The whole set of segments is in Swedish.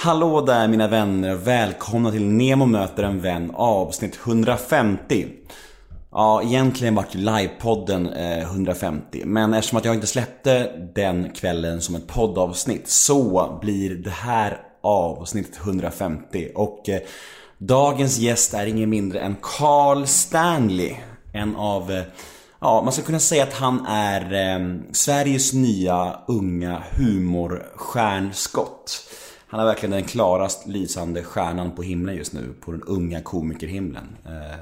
Hallå där mina vänner, och välkomna till Nemo möter en vän avsnitt 150. Ja, egentligen vart livepodden eh, 150, men eftersom att jag inte släppte den kvällen som ett poddavsnitt så blir det här avsnittet 150 och eh, dagens gäst är ingen mindre än Carl Stanley. En av eh, Ja, man ska kunna säga att han är eh, Sveriges nya unga humorstjärnskott. Han är verkligen den klarast lysande stjärnan på himlen just nu, på den unga komikerhimlen. Eh,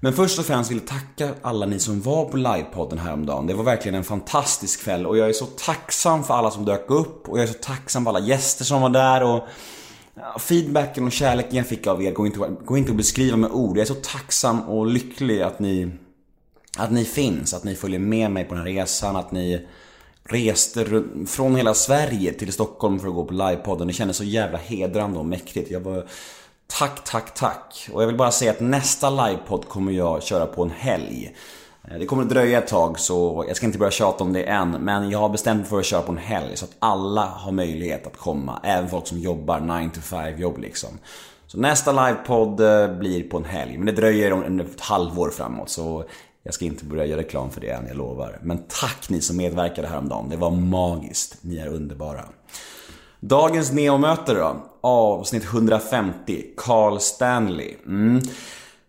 men först och främst vill jag tacka alla ni som var på livepodden häromdagen. Det var verkligen en fantastisk kväll och jag är så tacksam för alla som dök upp och jag är så tacksam för alla gäster som var där och feedbacken och kärleken jag fick av er går inte, går inte att beskriva med ord. Jag är så tacksam och lycklig att ni att ni finns, att ni följer med mig på den här resan, att ni reste från hela Sverige till Stockholm för att gå på livepodden. Det kändes så jävla hedrande och mäktigt. Jag var Tack, tack, tack. Och jag vill bara säga att nästa livepodd kommer jag köra på en helg. Eh, det kommer att dröja ett tag så jag ska inte börja tjata om det än. Men jag har bestämt mig för att köra på en helg så att alla har möjlighet att komma. Även folk som jobbar 9 to 5 jobb liksom. Så nästa livepodd eh, blir på en helg. Men det dröjer ett halvår framåt så jag ska inte börja göra reklam för det än, jag lovar. Men tack ni som medverkade häromdagen. Det var magiskt. Ni är underbara. Dagens neomöte då. Avsnitt 150. Carl Stanley. Mm.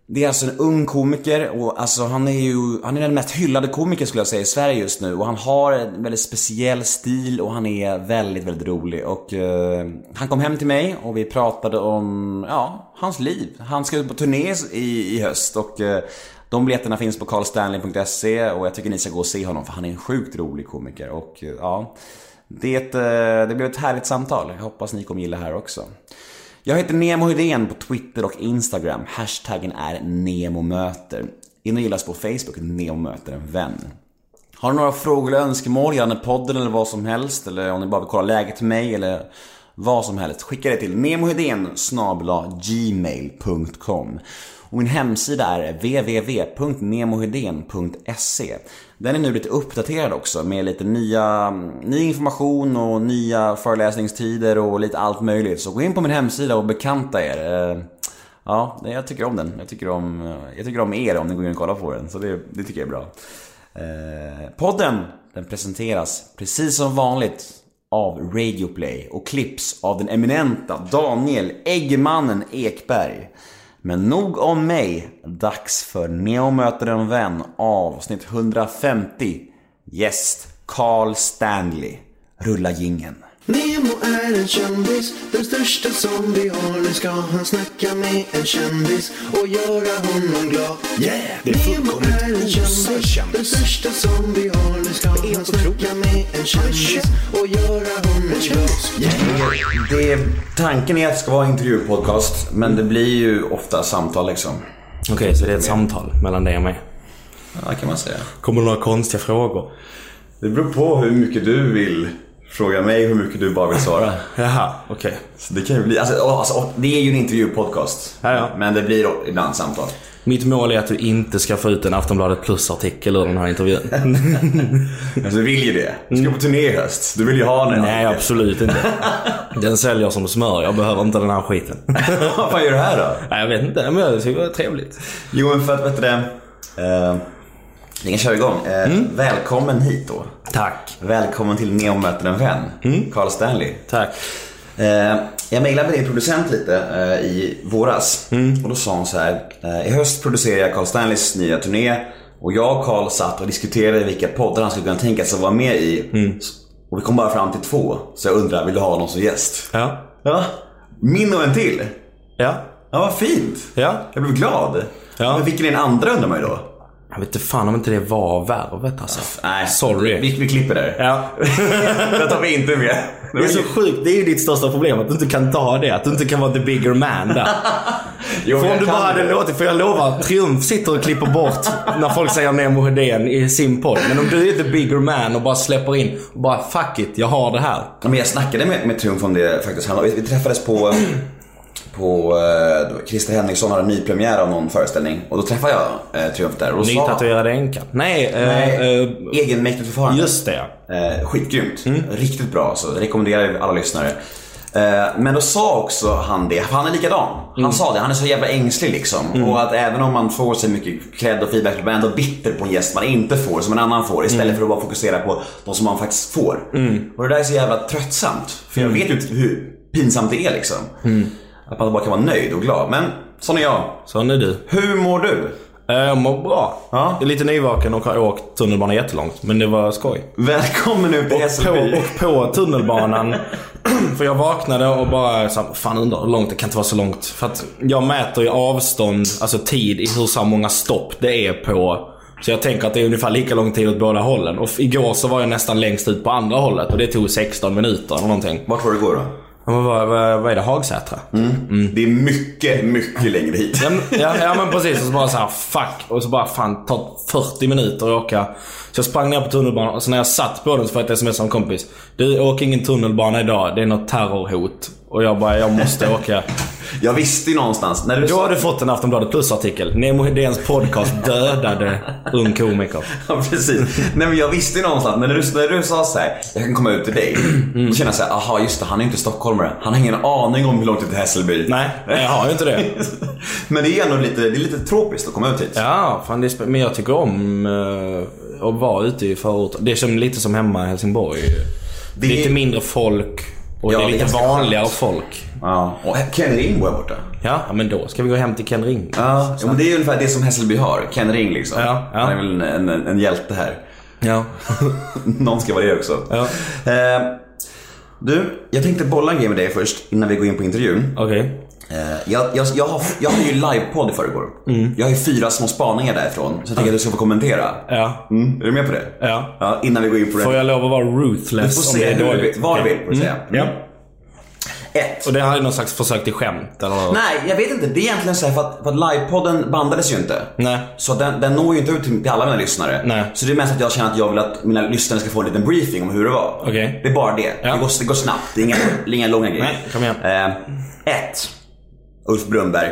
Det är alltså en ung komiker och alltså han är ju, han är den mest hyllade komikern skulle jag säga i Sverige just nu och han har en väldigt speciell stil och han är väldigt, väldigt rolig och eh, han kom hem till mig och vi pratade om, ja, hans liv. Han ska ut på turné i, i höst och eh, de biljetterna finns på carlstanley.se och jag tycker ni ska gå och se honom för han är en sjukt rolig komiker och eh, ja det, eh, det blev ett härligt samtal. Jag hoppas ni kommer gilla det här också. Jag heter Nemo Hedén på Twitter och Instagram. Hashtaggen är NEMOMÖTER. In och gilla oss på Facebook, Nemo möter en vän. Har du några frågor eller önskemål gällande podden eller vad som helst, eller om ni bara vill kolla läget till mig eller vad som helst, skicka det till nemohedén gmail.com och min hemsida är www.nemohedén.se Den är nu lite uppdaterad också med lite nya, mm, ny information och nya föreläsningstider och lite allt möjligt. Så gå in på min hemsida och bekanta er. Eh, ja, jag tycker om den. Jag tycker om, eh, jag tycker om er om ni går in och kollar på den. Så det, det tycker jag är bra. Eh, podden, den presenteras precis som vanligt av Radioplay och klipps av den eminenta Daniel Eggmannen Ekberg. Men nog om mig. Dags för Neo möter en vän avsnitt 150. Gäst Carl Stanley. Rulla gingen. Nemo är en kändis, den största som vi har. Nu ska han snacka med en kändis och göra honom glad. Yeah! Det är Nemo är en kändis, den största som vi har. Nu ska han snacka med en kändis och göra honom glad. Yeah! Det, tanken är att det ska vara en intervjupodcast, men det blir ju ofta samtal liksom. Okej, okay, så det är ett samtal mellan dig och mig? Ja, kan man säga. Kommer det några konstiga frågor? Det beror på hur mycket du vill fråga mig hur mycket du bara vill svara. Jaha, okej. Okay. Så det kan ju bli, alltså, alltså, det är ju en intervjupodcast. Ja, ja. Men det blir ibland samtal. Mitt mål är att du inte ska få ut en Aftonbladet plus-artikel ur den här intervjun. alltså, du vill ju det. Du ska på turné i höst. Du vill ju ha den. Nej, absolut inte. Den säljer som smör. Jag behöver inte den här skiten. Vad fan gör du här då? Nej, jag vet inte. Men jag tycker det är trevligt. Jo, men för att, vet du det. Uh, vi kan köra igång. Uh, mm. Välkommen hit då. Tack. Välkommen till Neo möter en vän. Mm. Carl Stanley. Tack. Uh, jag mejlade med din producent lite i våras. Mm. Och då sa hon så här. I höst producerar jag Carl Stanleys nya turné. Och jag och Carl satt och diskuterade vilka poddar han skulle kunna tänka sig att vara med i. Mm. Och vi kom bara fram till två. Så jag undrar, vill du ha honom som gäst? Ja. Ja. Min och en till. Ja. Ja, vad fint. Ja. Jag blev glad. Ja. Men vilken är den andra undrar man ju då? Jag vet inte fan om inte det var värvet alltså. Nej, Sorry. Vi, vi klipper där. Ja. det tar vi inte med. Det är så sjukt. Det är ju ditt största problem. Att du inte kan ta det. Att du inte kan vara the bigger man där. jo, för om du bara hade låtit, för jag lovar, Triumf sitter och klipper bort när folk säger Nemo Hedén i sin podd. Men om du är the bigger man och bara släpper in och bara fuck it, jag har det här. Men jag snackade med, med Triumf om det faktiskt. Vi, vi träffades på på eh, Christer Henriksson hade nypremiär av någon föreställning och då träffade jag eh, Triumf där. Och Nytatuerade änkan? Nej, eh, Nej eh, egenmäktigt förfarande. Just det. Eh, skitgrymt. Mm. Riktigt bra alltså. Rekommenderar alla lyssnare. Eh, Men då sa också han det, för han är likadan. Han sa det, han är så jävla ängslig liksom. Och att även om man får så mycket cred och feedback så blir man ändå bitter på en gäst man inte får, som en annan får. Istället för att bara fokusera på de som man faktiskt får. Och det där är så jävla tröttsamt. För jag vet ju hur pinsamt det är liksom. Att man bara kan vara nöjd och glad. Men sån är jag. Sån är du. Hur mår du? Eh, Jag mår bra. Ja. Jag är lite nyvaken och har åkt tunnelbana jättelångt. Men det var skoj. Välkommen ut till På, Hässelby. och på tunnelbanan. för jag vaknade och bara så här, fan undrar hur långt, det kan inte vara så långt. För att jag mäter ju avstånd, alltså tid i hur så många stopp det är på. Så jag tänker att det är ungefär lika lång tid åt båda hållen. Och igår så var jag nästan längst ut på andra hållet och det tog 16 minuter eller någonting. Vart var du igår då? Vad, vad, vad är det? Hagsätra? Det är mycket, mycket längre hit. Ja, men- ja, ja men precis. Och så bara så här, fuck. Och så bara fan, tar 40 minuter att åka. Så jag sprang ner på tunnelbanan och så när jag satt på den så fick jag ett sms av en kompis. Du, åk ingen tunnelbana idag. Det är något terrorhot. Och jag bara, jag måste åka. Jag visste ju någonstans, när du Då har du fått en Aftonbladet Plus-artikel. Nemo Hedéns podcast dödade ung komiker. Ja, precis. Nej men jag visste ju någonstans, när du, när du sa så här, jag kan komma ut till dig. Mm. Kände jag så här, aha just det, han är inte stockholmare. Han har ingen aning om hur långt det är till Hässelby. Nej, jag har ju inte det. Men det är ändå lite, det är lite tropiskt att komma ut hit. Ja, fan det är Men jag tycker om uh, att vara ute i förorten. Det är som, lite som hemma i Helsingborg. Det är- Lite mindre folk. Och Ja, det är det är lite vanligare folk. Ja. Och Ken Ring bor borta. Ja, men då ska vi gå hem till Ken Ring. Ja, ja men det är ju ungefär det som Hässelby har. Ken Ring liksom. Ja, ja. Han är väl en, en, en hjälte här. Ja. Någon ska vara det också. Ja. Eh, du, jag tänkte bolla en grej med dig först innan vi går in på intervjun. Okej. Eh, jag, jag, jag, har, jag hade ju livepodd i förrgår. Mm. Jag har ju fyra små spaningar därifrån. Så jag tänker att du ska få kommentera. Ja. Mm, är du med på det? Ja. ja innan vi går in på det. Får jag lov att vara du får ruthless om det är dåligt? vad du vill, får du säga. Ja. Ett. Och det här är någon slags försök till skämt eller? Nej, jag vet inte. Det är egentligen så här för att, för att livepodden bandades ju inte. Nej. Så den, den når ju inte ut till, alla mina lyssnare. Nej. Så det är mest att jag känner att jag vill att mina lyssnare ska få en liten briefing om hur det var. Okej. Det är bara det. Ja. Det, går, det går snabbt. Det är inga, inga långa grejer. Nej, kom igen. Eh, ett. Ulf Brunnberg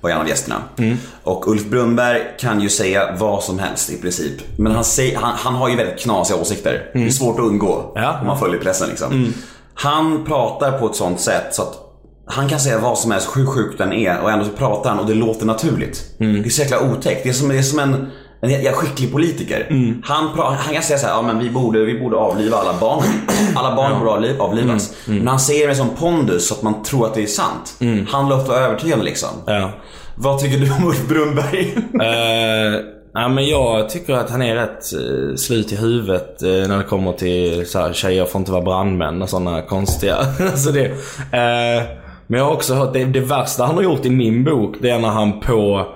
var en av gästerna. Mm. Och Ulf Brunnberg kan ju säga vad som helst i princip. Men han, säger, han, han har ju väldigt knasiga åsikter. Det är svårt att undgå Mm. Ja. Mm. om man följer pressen liksom. Han pratar på ett sånt sätt så att han kan säga vad som helst, hur sjuk den är och ändå så pratar han och det låter naturligt. Mm. Det är så jäkla otäckt. Det är som, det är som en, en jävla skicklig politiker. Mm. Han, pra, han kan säga så här, ja men vi borde, vi borde avliva alla barn. Alla barn borde avliv, avlivas. Mm. Men han säger det med sån pondus så att man tror att det är sant. Han låter övertygande liksom. Ja. Vad tycker du om Ulf Brunnberg? Eh, ja, men jag tycker att han är rätt uh, slut i huvudet eh, när det kommer till så här, tjejer får inte vara brandmän och sådana konstiga. alltså det, eh, men jag har också hört det, det värsta han har gjort i min bok det är när han på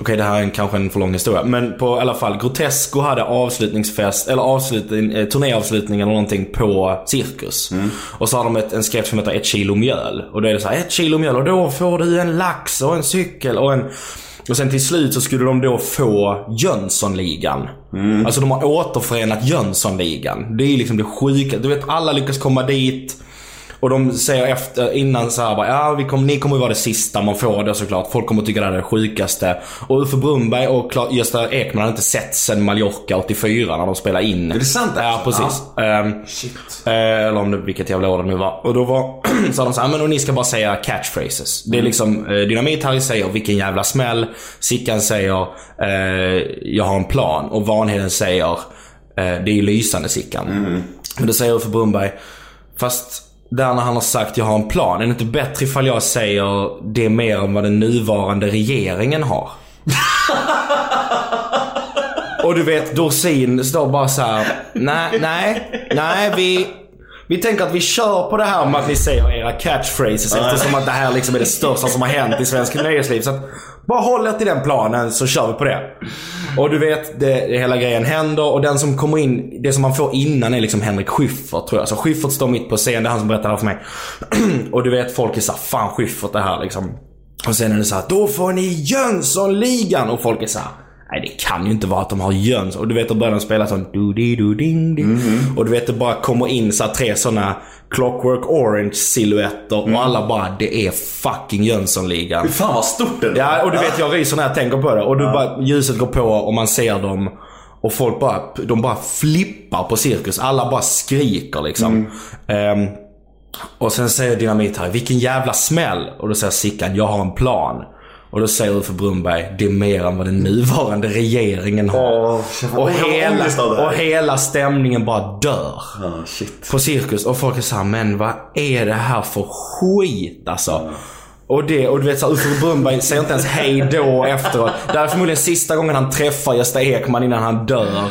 Okej det här är kanske en för lång historia. Men på i alla fall Grotesco hade avslutningsfest, eller avslutning, eh, turnéavslutning eller någonting på Cirkus. Och så har de ett, en sketch som heter ett kilo mjöl. Och då är det så här, ett kilo mjöl och då får du en lax och en cykel och en... Och sen till slut så skulle de då få Jönssonligan. Alltså de har återförenat Jönssonligan. Det är liksom det sjuka. Du vet alla lyckas komma dit. Och de säger efter, innan så här bara, ja vi kom, ni kommer ju vara det sista man får det såklart. Folk kommer tycka det här är det sjukaste. Och Uffe Brunnberg och Kla- Gösta Ekman har inte sett sen Mallorca 84 när de spelade in. Är det sant Ja, precis. Ehm, Shit. Eh, eller om det, vilket jävla år det nu var. Och då var, sa de så här, men och ni ska bara säga catchphrases. Det är liksom, eh, Dynamit-Harry säger vilken jävla smäll. Sickan säger, eh, jag har en plan. Och Vanheden säger, eh, det är ju lysande Sickan. Men då säger Uffe Brunnberg, fast där när han har sagt jag har en plan. Är det inte bättre ifall jag säger det mer än vad den nuvarande regeringen har? Och du vet, Dorsin står bara så här. Nej, nej, nej, vi... Vi tänker att vi kör på det här med att ni säger era catchphrases eftersom att det här liksom är det största som har hänt i svensk nöjesliv. Så att bara håll er till den planen så kör vi på det. Och du vet, det, hela grejen händer och den som kommer in, det som man får innan är liksom Henrik Schyffert tror jag. Så Schyffert står mitt på scen, det är han som berättar det här för mig. och du vet, folk är såhär, fan Schyffert det här liksom. Och sen är det så här, då får ni Jönssonligan! Och folk är så här. Nej det kan ju inte vara att de har Jönsson. Och du vet då börjar de spela sån do di do ding ding. Och du vet det bara kommer in så tre såna Clockwork Orange silhuetter och alla bara det är fucking Jönssonligan. Fy fan vad stort det. Ja och du vet jag ryser när jag tänker på det. Och du bara, ljuset går på och man ser dem. Och folk bara, de bara flippar på cirkus. Alla bara skriker liksom. Ehm, Och sen säger Dynamit här, vilken jävla smäll! Och då säger Sickan, jag har en plan. Och då säger Uffe Brunnberg, det är mer än vad den nuvarande regeringen har. Åh, och, hela, och hela stämningen bara dör. Ja, shit. På cirkus. Och folk är såhär, men vad är det här för skit alltså? Och det, och du vet såhär, Uffe Brunnberg säger inte ens hej då efteråt. Det här är förmodligen sista gången han träffar Gösta Ekman innan han dör.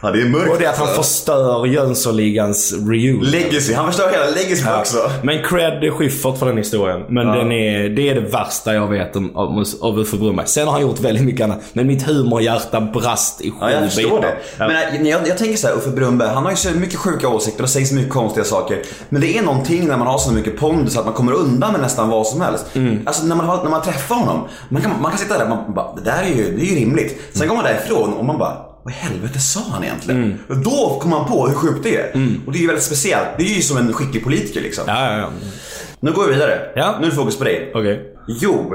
Ja, det är mörkt. Och det är att han förstör Jönssonligans reunion. Legacy. Han förstör hela Legacy också. Men cred Schyffert för den historien. Men den är, det är det värsta jag vet om, om, av Uffe Brunnberg. Sen har han gjort väldigt mycket annat. Men mitt humorhjärta brast i sju Ja, jag förstår bitar. det. Ja. Men jag, jag tänker så här, Uffe Brunnberg, han har ju så mycket sjuka åsikter och säger så mycket konstiga saker. Men det är någonting när man har så mycket pondus att man kommer undan med nästan vad som helst. Mm. Alltså när man, har, när man träffar honom, man kan, man kan sitta där och man bara, det där är ju, det är ju rimligt. Sen går man därifrån och man bara, vad i helvete sa han egentligen? Mm. Och då kommer man på hur sjukt det är. Och det är ju väldigt speciellt. Det är ju som en skicklig politiker liksom. Ja, ja, ja. Nu går vi vidare. Ja. Nu är det fokus på dig. Okej. Jo.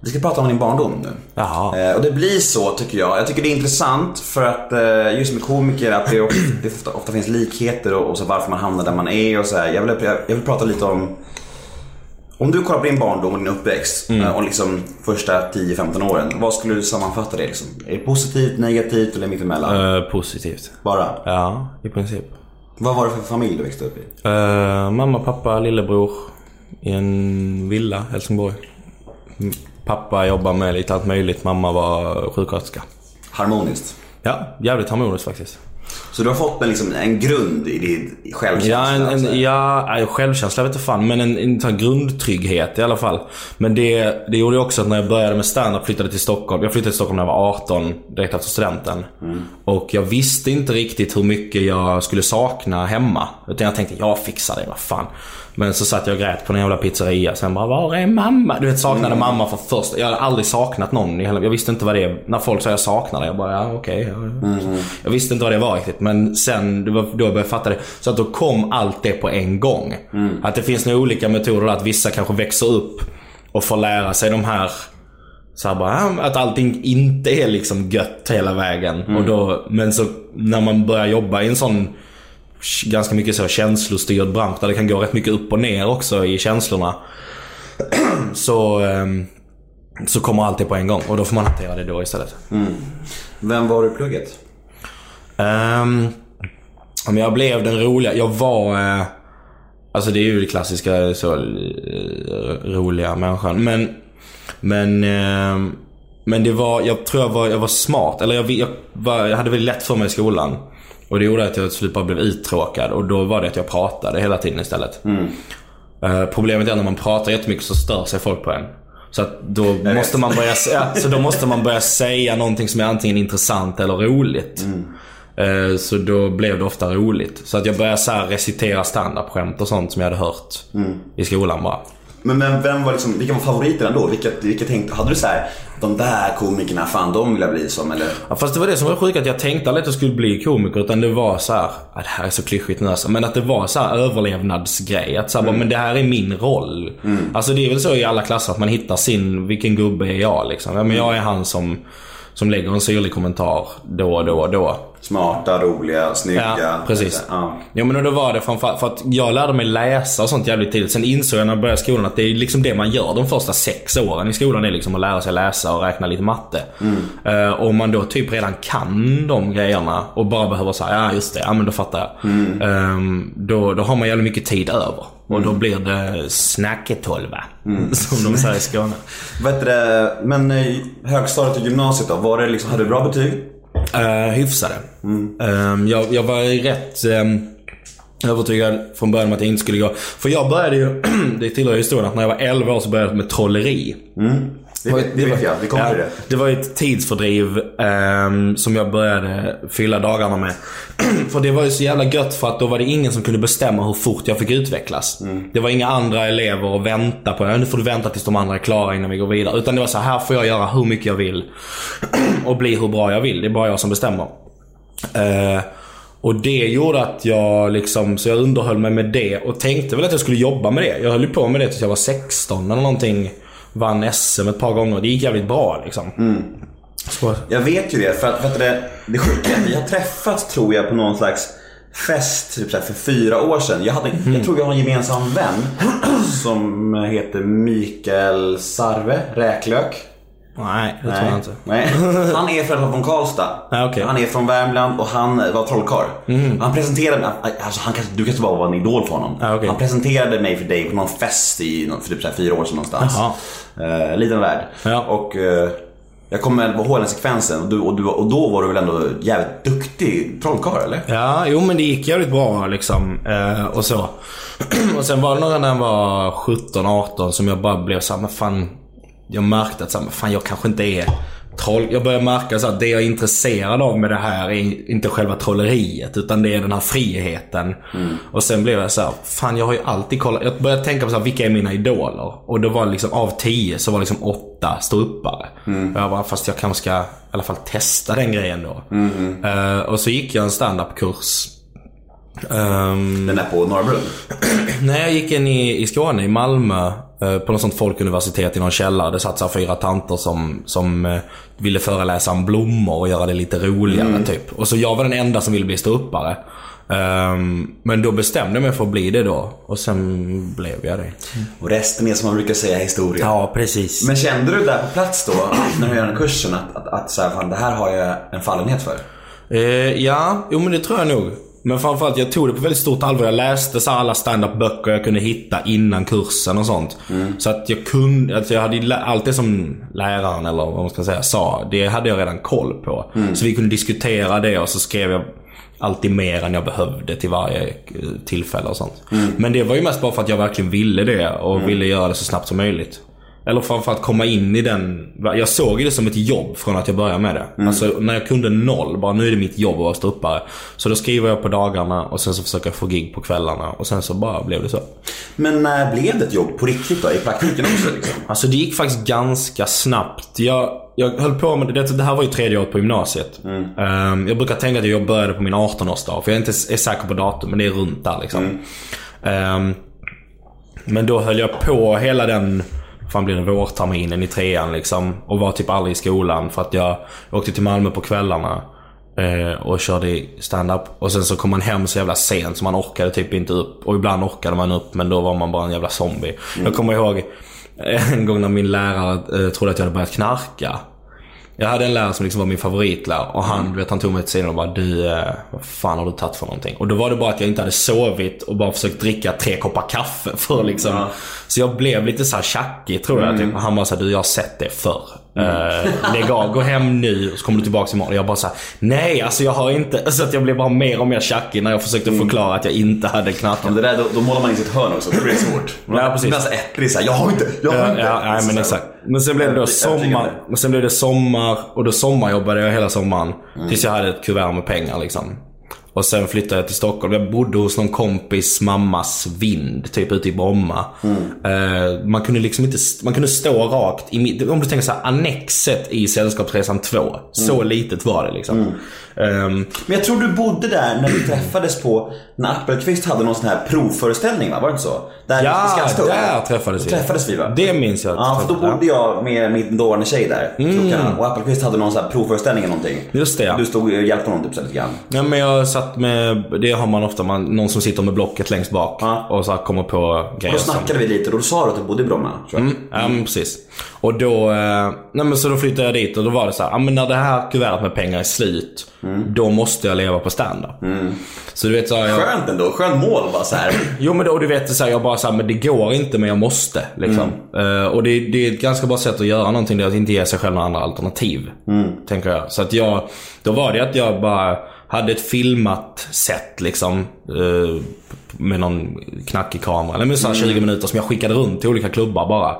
Vi ska prata om din barndom nu. Jaha. Eh, och det blir så tycker jag. Jag tycker det är intressant för att eh, just med komiker att det, ofta, det ofta, ofta finns likheter och, och så varför man hamnar där man är och så här. Jag vill, jag, jag vill prata lite om om du kollar på din barndom och din uppväxt Mm. eh, och liksom första 10-15 åren. Vad skulle du sammanfatta det liksom? Är det positivt, negativt eller mittemellan? Eh, positivt. Bara. Ja, i princip. Vad var det för familj du växte upp i? Eh, mamma, pappa, lillebror. I en villa, Helsingborg. Mm, Pappa jobbar med lite allt möjligt. Mamma var sjuksköterska. Harmoniskt. Ja, jävligt harmoniskt faktiskt. Så du har fått en, liksom, en grund i din självkänsla? Ja, en, en, ja självkänsla vet jag fan. Men en, en här grundtrygghet i alla fall. Men det, det gjorde ju också att när jag började med stand-up flyttade till Stockholm. Jag flyttade till Stockholm när jag var 18, direkt efter studenten. Och jag visste inte riktigt hur mycket jag skulle sakna hemma. Utan jag tänkte, jag fixar det, vad fan. Men så satt jag och grät på en jävla pizzeria. Sen bara, var är mamma? Du vet, saknade mamma för första... Jag hade aldrig saknat någon. Jag visste inte vad det är. När folk sa jag saknar dig. Jag bara, ja okej. ja. Jag visste inte vad det var riktigt. Men sen, det var då jag började fatta det. Så att då kom allt det på en gång. Att det finns några olika metoder. Att vissa kanske växer upp och får lära sig de här så här bara, ja, att allting inte är liksom gött hela vägen. Och då, men så när man börjar jobba i en sån ganska mycket så känslostyrd bransch där det kan gå rätt mycket upp och ner också i känslorna. så, ehm, så kommer allt det på en gång och då får man hantera det då istället. Vem var du i plugget? Um, jag blev den roliga. Jag var... eh, alltså det är ju det klassiska så eh, roliga människan. Men... Men... ehm, men det var... Jag tror jag var, jag var smart. Eller jag, jag, var, jag hade väldigt lätt för mig i skolan. Och det gjorde att jag till slut bara blev uttråkad. Och då var det att jag pratade hela tiden istället. Eh, problemet är när man pratar jättemycket så stör sig folk på en. Så att då måste man börja, ja, så då måste man börja säga någonting som är antingen intressant eller roligt. Eh, Så då blev det ofta roligt. Så att jag började så recitera standup-skämt och sånt som jag hade hört i skolan bara. Men vem, vem var liksom, vilka var favoriterna då? Vilka, vilka tänkte, hade du så här, de där komikerna, fan de vill jag bli som eller? Ja, fast det var det som var sjukt att jag tänkte aldrig att jag skulle bli komiker utan det var så här, ah, det här är så klyschigt nu alltså, men att det var så här överlevnadsgrej. Att så här, bara, men det här är min roll. Alltså det är väl så i alla klasser att man hittar sin, vilken gubbe är jag liksom? Ja, men jag är han som, som lägger en syrlig kommentar då och då och då. Smarta, roliga, snygga. Ja, precis. Ja. Ja men då var det framförallt för att jag lärde mig läsa och sånt jävligt tidigt. Sen insåg jag när jag började skolan att det är liksom det man gör de första sex åren i skolan. är liksom att lära sig läsa och räkna lite matte. Eh, och om man då typ redan kan de grejerna och bara behöver säga ja just det, ja men då fattar jag. Ehm, då, då har man jävligt mycket tid över. Och då blir det snacketolva. Som de säger i Skåne. Heter det, men eh, högstadiet och gymnasiet då? Var det liksom, hade du bra betyg? Uh, hyfsade. Ehm, jag, jag var rätt um, övertygad från början om att jag inte skulle gå. För jag började ju, det tillhör historien, att när jag var 11 år så började jag med trolleri. Det, vet- det vet jag, vi kommer Ja, till det. det var ett tidsfördriv ehm, som jag började fylla dagarna med. för det var ju så jävla gött för att då var det ingen som kunde bestämma hur fort jag fick utvecklas. Det var inga andra elever att vänta på. Nu får du vänta tills de andra är klara innan vi går vidare. Utan det var så här, här får jag göra hur mycket jag vill. och bli hur bra jag vill. Det är bara jag som bestämmer. Eh, och det gjorde att jag liksom, så jag underhöll mig med det och tänkte väl att jag skulle jobba med det. Jag höll ju på med det tills jag var 16 eller någonting. Vann SM ett par gånger. Det gick jävligt bra liksom. Så, Jag vet ju det, för att vet du, det, det sjuka är att vi har träffats tror jag på någon slags fest typ för fyra år sedan. Jag, hade, jag tror jag har en gemensam vän som heter Mikael Sarve, Räklök. Nej, det tror jag inte. Nej. Han är född från Karlstad. Ja, okej. Han är från Värmland och han var trollkarl. Mhm. Han presenterade mig, alltså han kanske, du kanske bara var en idol för honom. Ja, okej. Han presenterade mig för dig på någon fest i, för typ så här fyra år sedan någonstans. Jaha. Eh, liten värld. Ja. Och eh, jag kommer ihåg den sekvensen och, du, och, du, och då var du väl ändå jävligt duktig trollkarl eller? Ja, jo men det gick jävligt bra liksom. Eh, och så. och sen var det några när jag var 17-18 som jag bara blev såhär, men fan. Jag märkte att så här, fan jag kanske inte är troll. Jag började märka så att det jag är intresserad av med det här är inte själva trolleriet. Utan det är den här friheten. Och sen blev jag så här, fan jag har ju alltid kollat. Jag började tänka på så här, vilka är mina idoler? Och då var liksom av 10 så var liksom 8 ståuppare. Och jag bara, fast jag kanske ska i alla fall testa den grejen då. Eh, och så gick jag en standup-kurs. Ehm, Den där på Norra Brunn. när jag gick in i, i Skåne, i Malmö, på något sånt folkuniversitet i någon källare. Det satt så fyra tanter som, som eh, ville föreläsa om blommor och göra det lite roligare typ. Och så jag var den enda som ville bli ståuppare. Ehm, men då bestämde jag mig för att bli det då. Och sen blev jag det. Och resten är som man brukar säga historia. Ja, precis. Men kände du där på plats då, när du gör den kursen, att, att, att så här, fan, det här har jag en fallenhet för? Eh, ja, jo men det tror jag nog. Men framförallt, jag tog det på väldigt stort allvar. Jag läste så alla standup-böcker jag kunde hitta innan kursen och sånt. Så att jag kunde, att jag hade allt det som läraren, eller vad man ska säga, sa. Det hade jag redan koll på. Så vi kunde diskutera det och så skrev jag alltid mer än jag behövde till varje eh, tillfälle och sånt. Men det var ju mest bara för att jag verkligen ville det och ville göra det så snabbt som möjligt. Eller framförallt komma in i den... Jag såg det som ett jobb från att jag började med det. Alltså när jag kunde noll, bara nu är det mitt jobb att vara ståuppare. Så då skriver jag på dagarna och sen så försöker jag få gig på kvällarna. Och sen så bara blev det så. Men när blev det ett jobb på riktigt då? I praktiken också liksom? Alltså det gick faktiskt ganska snabbt. Jag, jag höll på med det. Det här var ju tredje året på gymnasiet. Ehm, jag brukar tänka att jag började på min 18-årsdag. För jag är inte är säker på datum, men det är runt där liksom. Ehm, men då höll jag på hela den, fan blir det, vårterminen i trean liksom. Och var typ aldrig i skolan för att jag åkte till Malmö på kvällarna. eh, Och körde stand-up. Och sen så kom man hem så jävla sent så man orkade typ inte upp. Och ibland orkade man upp men då var man bara en jävla zombie. Jag kommer ihåg en gång när min lärare eh, trodde att jag hade börjat knarka. Jag hade en lärare som liksom var min favoritlärare och han, du vet, han tog mig till sidan och bara du, eh, vad fan har du tagit för någonting? Och då var det bara att jag inte hade sovit och bara försökt dricka tre koppar kaffe för liksom. Så jag blev lite så här tjackig tror jag. Typ. Och han bara såhär, du jag har sett det förr. Uh, lägg av, gå hem nu och så kommer du tillbaka imorgon. Jag bara såhär, nej alltså jag har inte. Så att jag blev bara mer och mer tjackig när jag försökte förklara att jag inte hade knarkat. Det där, då, då målar man in sitt hörn också, det blir svårt. Ja, precis. Nästan äckligt såhär, jag har inte, jag har inte. ja, nej, men Så- exakt. Men sen blev det då sommar. Men sen blev det sommar och då sommarjobbade jag hela sommaren. Tills jag hade ett kuvert med pengar liksom. Och sen flyttade jag till Stockholm. Jag bodde hos någon kompis mammas vind, typ ute i Bromma. Eh, man kunde liksom inte, man kunde stå rakt i om du tänker så här, annexet i Sällskapsresan 2. Så litet var det liksom. Ehm, Men jag tror du bodde där när vi träffades på, när Appelqvist hade någon sån här provföreställning va? Var det inte så? Där ja, vi ska stå upp. där träffades vi. Då träffades vi va? Det minns jag. Ja, för då bodde jag med min dåvarande tjej där. Mm. Och Appelqvist hade någon sån här provföreställning eller någonting. Just det, ja. Du stod och hjälpte honom typ så lite grann. Ja, men jag satt med, det har man ofta, man, någon som sitter med blocket längst bak Ja. och så kommer på grejer. Då som- snackade vi lite och då sa du att du bodde i Bromma. Mm, ja precis. Och då, eh, nej men så då flyttade jag dit och då var det så här, ja men när det här kuvertet med pengar är slut, då måste jag leva på standup. Så du vet så här, jag, Skönt ändå, skönt mål bara så här. Jo men då, du vet så här, jag bara så här, men det går inte men jag måste. Liksom. Eh, och det, det är ett ganska bra sätt att göra någonting, det är att inte ge sig själv några andra alternativ. Tänker jag. Så att jag, då var det att jag bara hade ett filmat set liksom. eh, med någon knackig kamera. Eller med så här 20 minuter som jag skickade runt till olika klubbar bara.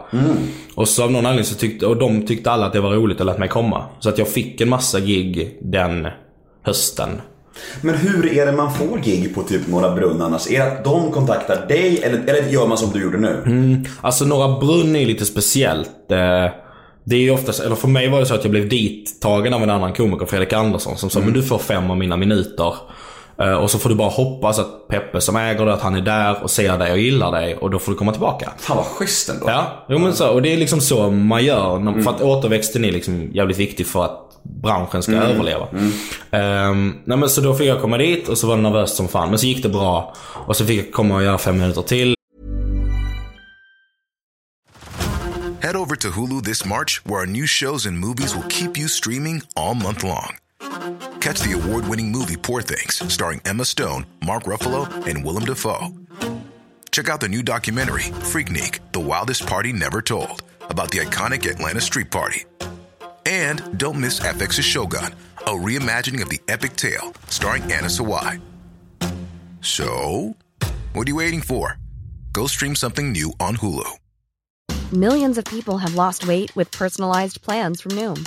Och så av någon anledning så tyckte, och de tyckte alla att det var roligt och lät mig komma. Så att jag fick en massa gig den hösten. Men hur är det man får gig på typ Norra Brunn annars? Är det att de kontaktar dig eller, eller gör man som du gjorde nu? Alltså Norra Brunn är lite speciellt. Eh, Det är ju oftast, eller för mig var det så att jag blev dittagen av en annan komiker, Fredrik Andersson, som sa men du får fem av mina minuter. Eh, Och så får du bara hoppas att Peppe som äger det, att han är där och ser dig och gillar dig och då får du komma tillbaka. Fan vad schysst ändå. Ja, jo, men så, och det är liksom så man gör. För att återväxten är liksom jävligt viktig för att branschen ska överleva. Ehm, nej men så då fick jag komma dit och så var det nervöst som fan. Men så gick det bra. Och så fick jag komma och göra fem minuter till. Head over to Hulu this March, where our new shows and movies will keep you streaming all month long. Catch the award winning movie Poor Things, starring Emma Stone, Mark Ruffalo, and Willem Dafoe. Check out the new documentary, Freaknik The Wildest Party Never Told, about the iconic Atlanta Street Party. And don't miss FX's Shogun, a reimagining of the epic tale, starring Anna Sawai. So, what are you waiting for? Go stream something new on Hulu. Millions of people have lost weight with personalized plans from Noom,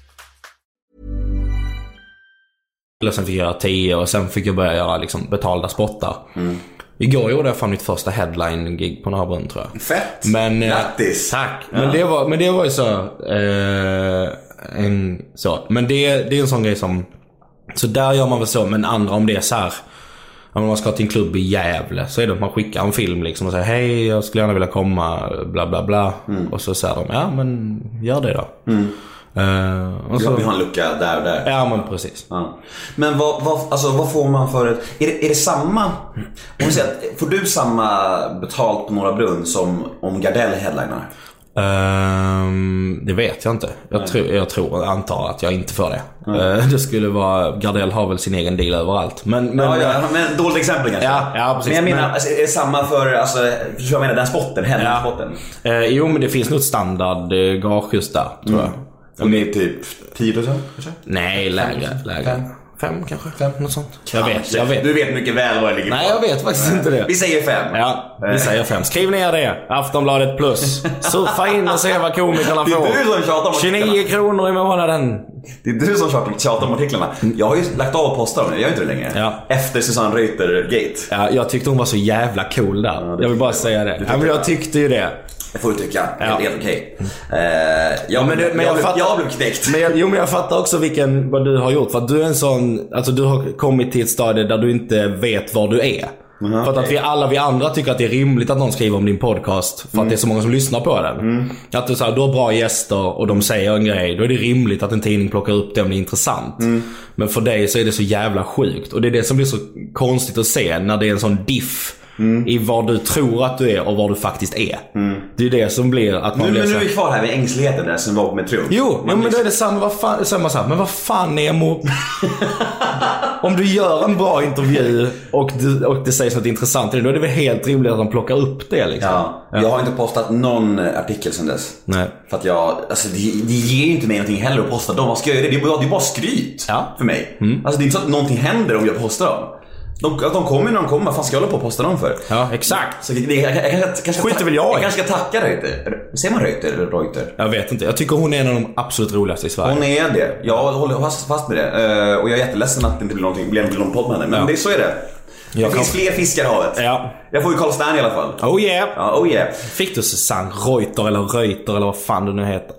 Och sen fick jag göra 10 och sen fick jag börja göra liksom betalda spottar. Igår gjorde jag fan mitt första headline-gig på Norrbrunn tror jag. Fett! Men, eh, Grattis! Tack! Men, det var, men det var ju så... Eh, en, så. Men det, det är en sån grej som... Så där gör man väl så, men andra om det är så här. Om man ska till en klubb i Gävle så är det att man skickar en film liksom och säger hej jag skulle gärna vilja komma bla bla bla. Och så säger de ja men gör det då. Eh, och så, Vi har en lucka där och där. ja men precis. Ja. Men vad, vad, alltså, vad får man för ett... Är det, är det samma... Om vi säger att, får du samma betalt på Norra Brunn som om Gardell headlinar? Ehm, det vet jag inte. Jag, tror, jag tror, antar att jag inte får det. Eh, det skulle vara, Gardell har väl sin egen deal överallt. Men, men Ja, ja, men dåligt exempel kanske. Ja, ja, precis. Men jag menar, Men- alltså, är det samma för, alltså, vad jag menar? Den spotten, headline-spotten. Eh, jo men det finns nog ett standard eh, just där, tror jag. Och det är typ 10 procent kanske? Nej, lägre. lägre. Fem. Kanske? Fem, något sånt. Jag vet, Kanske. jag vet. Du vet mycket väl vad det ligger Nej, på. jag vet faktiskt inte det. Vi säger fem. Ja, vi säger fem. Skriv ner det. Aftonbladet plus. Surfa in och se vad komikerna Det är får. du som tjatar om artiklarna. 29 kronor i månaden. Det är du som tjatar om artiklarna. Jag har ju lagt av posta dem, jag gör inte det längre. Ja. Efter Susanne Reuter-gate. Ja, jag tyckte hon var så jävla cool där. jag vill bara säga det. Ja, men jag tyckte ju det. Det får du tycka. Ja. Helt, okej. Eh, men, jag, jag, fattar- jag blev knäckt. Men jag, jo men jag fattar också vilken, vad du har gjort. För att du är en sån, alltså du har kommit till ett stadie där du inte vet var du är. för att, att vi alla vi andra tycker att det är rimligt att någon skriver om din podcast. För att det är så många som lyssnar på den. Att du, så här, du har bra gäster och de säger en grej. Då är det rimligt att en tidning plockar upp det om det är intressant. Men för dig så är det så jävla sjukt. Och det är det som blir så konstigt att se när det är en sån diff. I vad du tror att du är och vad du faktiskt är. Det är det som blir att man Nu, blir men så nu är vi kvar här vid ängsligheten där som var med Triumf. Jo, ja, men då är det samma. Vad fan, så här, men vad fan Nemo. Om du gör en bra intervju och, du, och det sägs något intressant i den, då är det väl helt rimligt att de plockar upp det liksom. Ja, jag har inte postat någon artikel sedan dess. Nej. För att jag, alltså det, det ger ju inte mig någonting heller att posta dem. Vad ska jag göra? Det är bara, det är bara skryt Ja. för mig. Alltså det är inte så att någonting händer om jag postar dem. De, de kommer när de kommer, vad fan ska jag hålla på och posta dem för? Ja, exakt. Så det, jag, jag, jag, jag, kanske Skiter väl jag. Jag kanske ska tacka Reuter. Säger man Reuter eller Reuter? Jag vet inte. Jag tycker hon är en av de absolut roligaste i Sverige. Hon är det. Jag håller fast, fast med det. Eh, och jag är jätteledsen att det inte blir någonting, blir någon podd med henne. Men Ja. det, så är det. Det Jag finns kan- fler fiskar i havet. Ja. Jag får ju Carl Stern i alla fall. Oh yeah. Ja, oh yeah. Fick du Susanne Reuter eller Reuter eller vad fan du nu heter?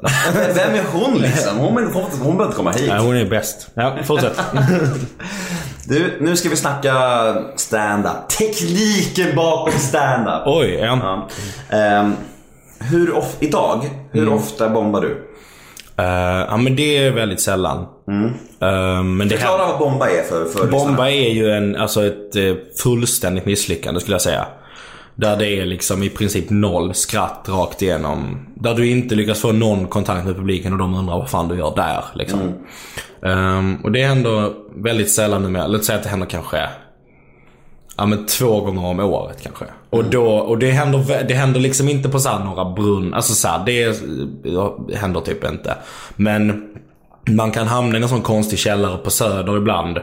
Vem är hon liksom? Hon, hon, hon behöver inte komma hit. Nej, hon är bäst. Ja, fortsätt. Du, nu ska vi snacka stand-up. Tekniken bakom stand-up. Oj, ja. Ja. Ehm, hur of, idag, hur Mm. ofta bombar du? Eh, ja, men det är väldigt sällan. Eh, men det Förklara vad bomba är för, för Bomba är ju en, alltså ett eh, fullständigt misslyckande skulle jag säga. Där det är liksom i princip noll skratt rakt igenom. Där du inte lyckas få någon kontakt med publiken och de undrar vad fan du gör där. Liksom. Ehm, och det händer väldigt sällan numera. Låt säga att det händer kanske Ja men två gånger om året kanske. Och, då, och det, händer, det händer liksom inte på så här några brunn. Alltså så här, det, det händer typ inte. Men man kan hamna i en sån konstig källare på Söder ibland.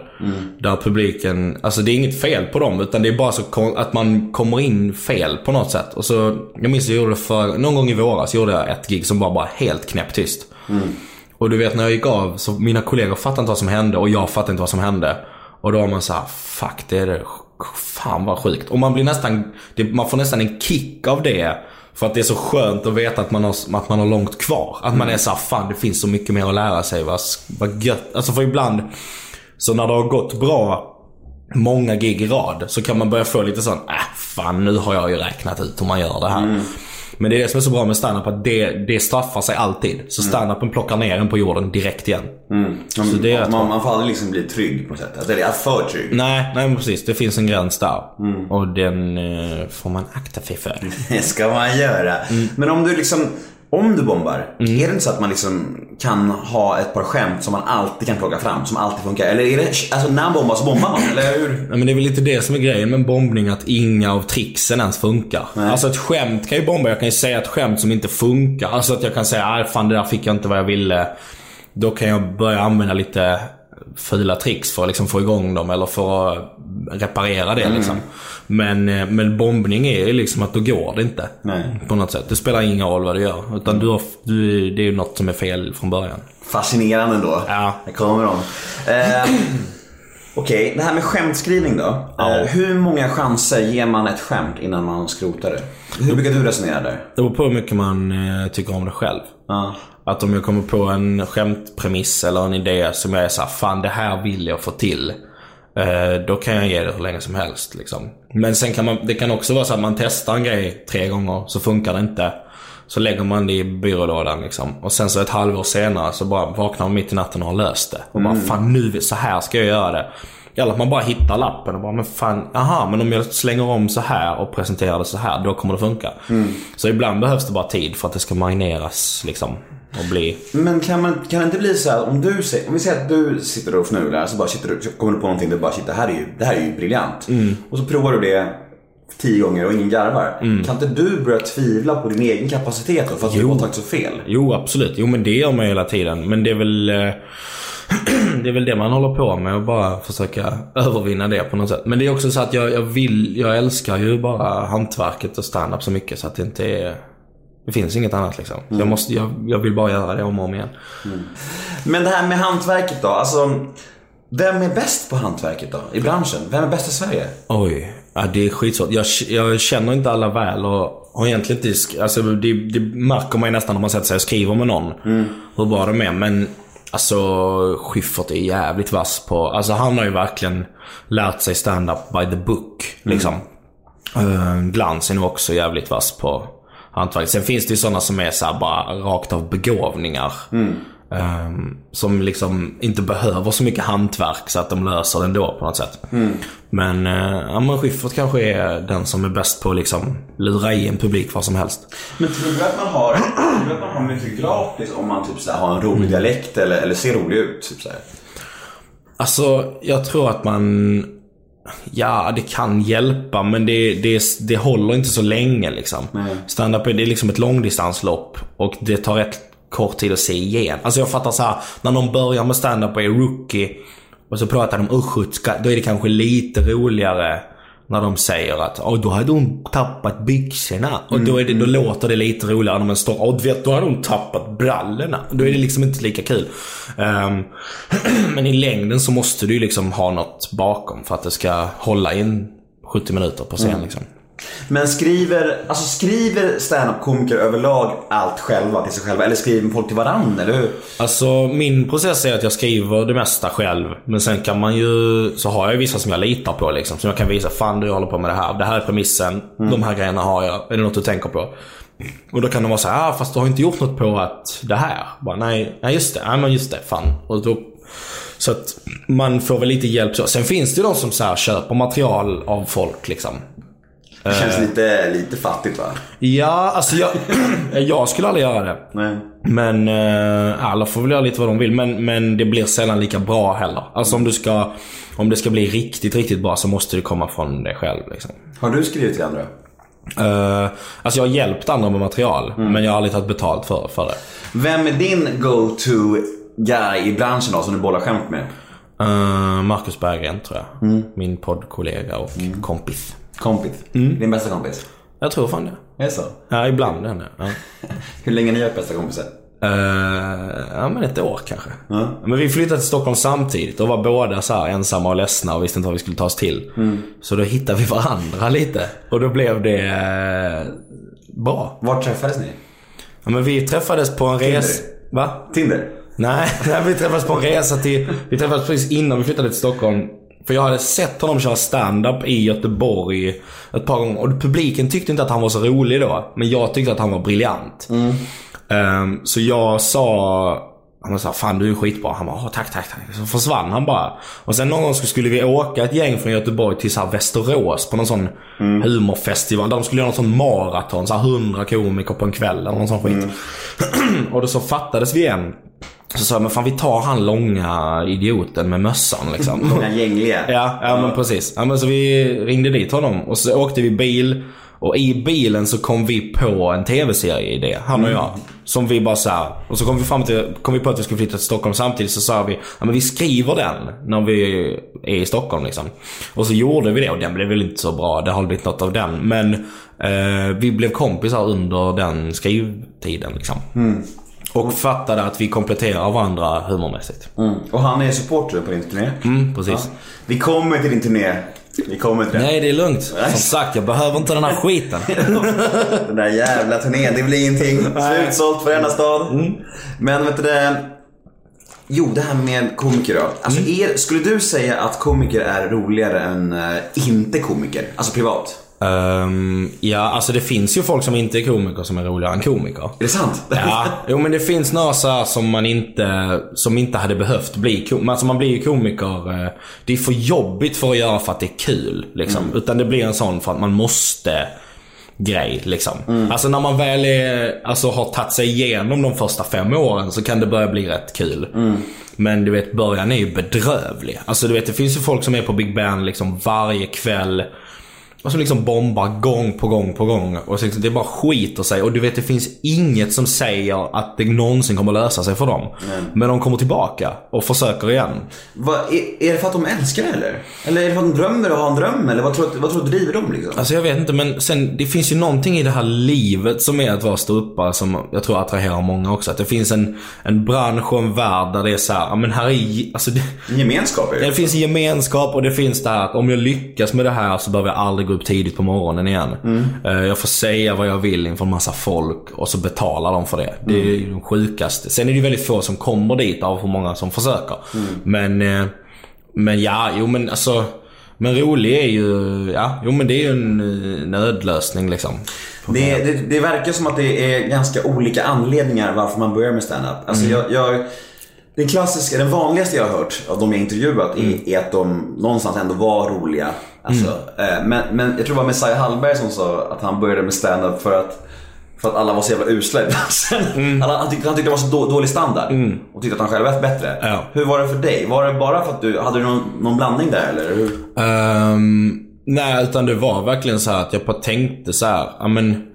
Där publiken, alltså det är inget fel på dem. Utan det är bara så att man kommer in fel på något sätt. Och så, jag minns jag gjorde det för, någon gång i våras gjorde jag ett gig som var bara helt knäpptyst. Och du vet när jag gick av så mina kollegor fattade inte vad som hände och jag fattade inte vad som hände. Och då var man så här, fuck det är det fan vad sjukt. Och man blir nästan, det, man får nästan en kick av det. För att det är så skönt att veta att man har, att man har långt kvar. Att man är så här, fan det finns så mycket mer att lära sig. Vad, vad gött. Alltså för ibland, så när det har gått bra många gig i rad så kan man börja få lite sån, äh fan nu har jag ju räknat ut hur man gör det här. Men det är det som är så bra med standup att det, det straffar sig alltid. Så standupen plockar ner en på jorden direkt igen. Så det är man, man får aldrig liksom bli trygg på något sätt. Alltså, det är för trygg. Nej, nej precis. Det finns en gräns där. Och den eh, får man akta sig för. Det ska man göra. Men om du liksom, om du bombar, är det inte så att man liksom kan ha ett par skämt som man alltid kan plocka fram, som alltid funkar? Eller är det, alltså när man bombar så bombar man, eller hur? Nej, men det är väl lite det som är grejen med bombning, att inga av tricksen ens funkar. Alltså ett skämt kan ju bomba. Jag kan ju säga ett skämt som inte funkar. Alltså att jag kan säga, nej fan det där fick jag inte vad jag ville. Då kan jag börja använda lite fula tricks för att liksom få igång dem eller för att reparera det liksom. Men, eh, men bombning är ju liksom att då går det inte. Nej. På något sätt. Det spelar ingen roll vad du gör. Utan du har, du, det är ju något som är fel från början. Fascinerande då. Ja. Här kommer de. Eh, Okej, det här med skämtskrivning då. Eh, hur många chanser ger man ett skämt innan man skrotar det? Hur brukar du resonera där? Det beror på hur mycket man eh, tycker om det själv. Ja. Att om jag kommer på en skämtpremiss eller en idé som jag är såhär, fan det här vill jag få till. Eh, då kan jag ge det hur länge som helst liksom. Men sen kan man, det kan också vara så att man testar en grej tre gånger, så funkar det inte. Så lägger man det i byrålådan liksom. Och sen så ett halvår senare så bara vaknar man mitt i natten och har löst det. Och bara, fan nu, så här ska jag göra det. Eller att man bara hittar lappen och bara, men fan, aha, men om jag slänger om så här och presenterar det så här, då kommer det funka. Så ibland behövs det bara tid för att det ska marineras liksom. Och bli... Men kan, man, kan det inte bli så här, om du säger, om vi säger att du sitter och fnular så bara sitter du, så kommer du på någonting, du bara shit det här är ju, det här är ju briljant. Och så provar du det tio gånger och ingen garvar. Kan inte du börja tvivla på din egen kapacitet då för att du har tagit så fel? Jo, absolut. Jo, men det gör man ju hela tiden. Men det är väl... eh, det är väl det man håller på med och bara försöka övervinna det på något sätt. Men det är också så att jag, jag vill, jag älskar ju bara hantverket och stand-up så mycket så att det inte är... Det finns inget annat liksom. Så Jag, måste, jag, jag vill bara göra det om och om igen. Men det här med hantverket då, alltså vem är bäst på hantverket då i branschen? Vem är bäst i Sverige? Oj, ja, det är skitsvårt. Jag, jag känner inte alla väl och har egentligen inte... Alltså det, det märker man ju nästan när man sätter sig och skriver med någon. Hur bra de är. Men alltså Schyffert är jävligt vass på... Alltså han har ju verkligen lärt sig stand-up by the book. Liksom. Uh, Glans är också jävligt vass på hantverk. Sen finns det ju sådana som är så bara rakt av begåvningar. Ehm, som liksom inte behöver så mycket hantverk så att de löser det ändå på något sätt. Men, uh, ja, men Schyffert kanske är den som är bäst på att liksom lura i en publik vad som helst. Men tror du att man har, tror att man har mycket gratis om man typ så har en rolig dialekt eller, eller ser rolig ut? Typ så här? Alltså, jag tror att man... Ja, det kan hjälpa men det, det, det håller inte så länge liksom. Stand-up är det är liksom ett långdistanslopp och det tar rätt kort tid att se igen. Alltså jag fattar så här, när någon börjar med stand-up och är rookie och så pratar de östgötska, då är det kanske lite roligare när de säger att oh, då hade hon tappat byxorna. Och då, är det, då låter det lite roligare när man står och vet, då hade hon tappat brallorna. Då är det liksom inte lika kul. Ehm, men i längden så måste du ju liksom ha något bakom för att det ska hålla in 70 minuter på scen liksom. Men skriver, alltså skriver stand-up-komiker överlag allt själva till sig själva? Eller skriver folk till varandra, eller hur? Alltså min process är att jag skriver det mesta själv. Men sen kan man ju, så har jag vissa som jag litar på liksom. Som jag kan visa, fan du håller på med det här. Det här är premissen. De här grejerna har jag. Är det något du tänker på? Och då kan de vara så här, ah, fast du har inte gjort något på att det här. Bara, nej, nej just det. Nej men just det, fan. Och då, så att man får väl lite hjälp så. Sen finns det ju de som så här, köper material av folk liksom. Det känns lite, lite fattigt va? Ja, alltså jag, jag skulle aldrig göra det. Nej. Men eh, alla får väl göra lite vad de vill. Men, men det blir sällan lika bra heller. Alltså om du ska... Om det ska bli riktigt, riktigt bra så måste det komma från dig själv liksom. Har du skrivit till andra? Uh, alltså jag har hjälpt andra med material. Men jag har aldrig tagit betalt för, för det. Vem är din go-to guy i branschen då som du bollar skämt med? Uh, Marcus Berggren tror jag. Min poddkollega och kompis. Kompis? Din bästa kompis? Jag tror fan det. Är det så? Ja, ibland är det. Ja. Hur länge har ni varit bästa kompisar? Eh, ja men ett år kanske. Men vi flyttade till Stockholm samtidigt och var båda så ensamma och ledsna och visste inte vad vi skulle ta oss till. Så då hittade vi varandra lite. Och då blev det eh, bra. Var träffades ni? Ja, men vi träffades på en resa... Va? Tinder? Nej, nej, vi träffades på en resa till... Vi träffades precis innan vi flyttade till Stockholm. För jag hade sett honom köra stand-up i Göteborg ett par gånger. Och publiken tyckte inte att han var så rolig då. Men jag tyckte att han var briljant. Ehm, så jag sa... Han sa fan du är skitbra. Han bara "Åh, tack, tack, tack. Så försvann han bara. Och sen någon gång skulle vi åka ett gäng från Göteborg till så här Västerås på någon sån humorfestival. Där de skulle göra någon sån maraton. Så här 100 komiker på en kväll eller någon sån skit. och då så fattades vi igen. Så sa jag, men fan vi tar han långa idioten med mössan liksom. Många gängliga. Ja, ja men precis. Ja, men så vi ringde dit honom och så åkte vi bil. Och i bilen så kom vi på en tv-serie-idé, han och jag. Som vi bara så här, Och så kom vi fram till, kom vi på att vi skulle flytta till Stockholm samtidigt. Så sa vi, ja men vi skriver den när vi är i Stockholm liksom. Och så gjorde vi det och den blev väl inte så bra. Det har blivit något av den. Men eh, vi blev kompisar under den skrivtiden liksom. Och fattade att vi kompletterar varandra humormässigt. Mm. Och han är supporter på din turné? Mm, precis. Vi kommer till din turné. Vi kommer till det. Nej, det är lugnt. Som sagt, jag behöver inte den här skiten. Den där jävla turnén, det blir ingenting. Slutsålt för varenda stad. Men vet du det. Jo, det här med komiker då. Alltså, är, skulle du säga att komiker är roligare än eh, inte komiker? Alltså privat? Ehm, ja, alltså det finns ju folk som inte är komiker som är roligare än komiker. Är det sant? Ja, jo men det finns några så som man inte, som inte hade behövt bli komiker. Alltså man blir ju komiker, eh, det är för jobbigt för att göra för att det är kul. Liksom. Utan det blir en sån för att man måste grej liksom. Alltså när man väl är, alltså, har tagit sig igenom de första fem åren så kan det börja bli rätt kul. Men du vet början är ju bedrövlig. Alltså du vet det finns ju folk som är på Big Ben liksom varje kväll. Och som liksom bombar gång på gång på gång. Och så liksom, det bara skiter sig. Och du vet det finns inget som säger att det någonsin kommer lösa sig för dem. Men de kommer tillbaka och försöker igen. Vad, är, är det för att de älskar det eller? Eller är det för att de drömmer och har en dröm? Eller vad tror, du- vad tror du driver dem liksom? Alltså jag vet inte men sen det finns ju någonting i det här livet som är att vara ståuppare som jag tror attraherar många också. Att det finns en, en bransch och en värld där det är så här, ja men här är, alltså det, En gemenskap är det. det finns en gemenskap och det finns det här att om jag lyckas med det här så behöver jag aldrig gå upp tidigt på morgonen igen. Eh, Jag får säga vad jag vill inför en massa folk och så betalar de för det. Det är ju det sjukaste. Sen är det ju väldigt få som kommer dit av hur många som försöker. Men, eh, men ja, jo men alltså. Men rolig är ju, ja, jo men det är ju en eh, nödlösning liksom. Det, det, det verkar som att det är ganska olika anledningar varför man börjar med stand-up. Alltså Mm. jag, jag, den klassiska, den vanligaste jag har hört av de jag intervjuat Mm. är, är att de någonstans ändå var roliga. Alltså, eh, men, men jag tror det var Messiah Hallberg som sa att han började med stand-up för att för att alla var så jävla usla i. Mm. Alla, han, tyckte, han tyckte det var så då, dålig standard. Och tyckte att han själv var bättre. Ja. Hur var det för dig? Var det bara för att du, hade du någon, någon blandning där eller? Hur? Ehm, nej, utan det var verkligen så här att jag bara tänkte så här, men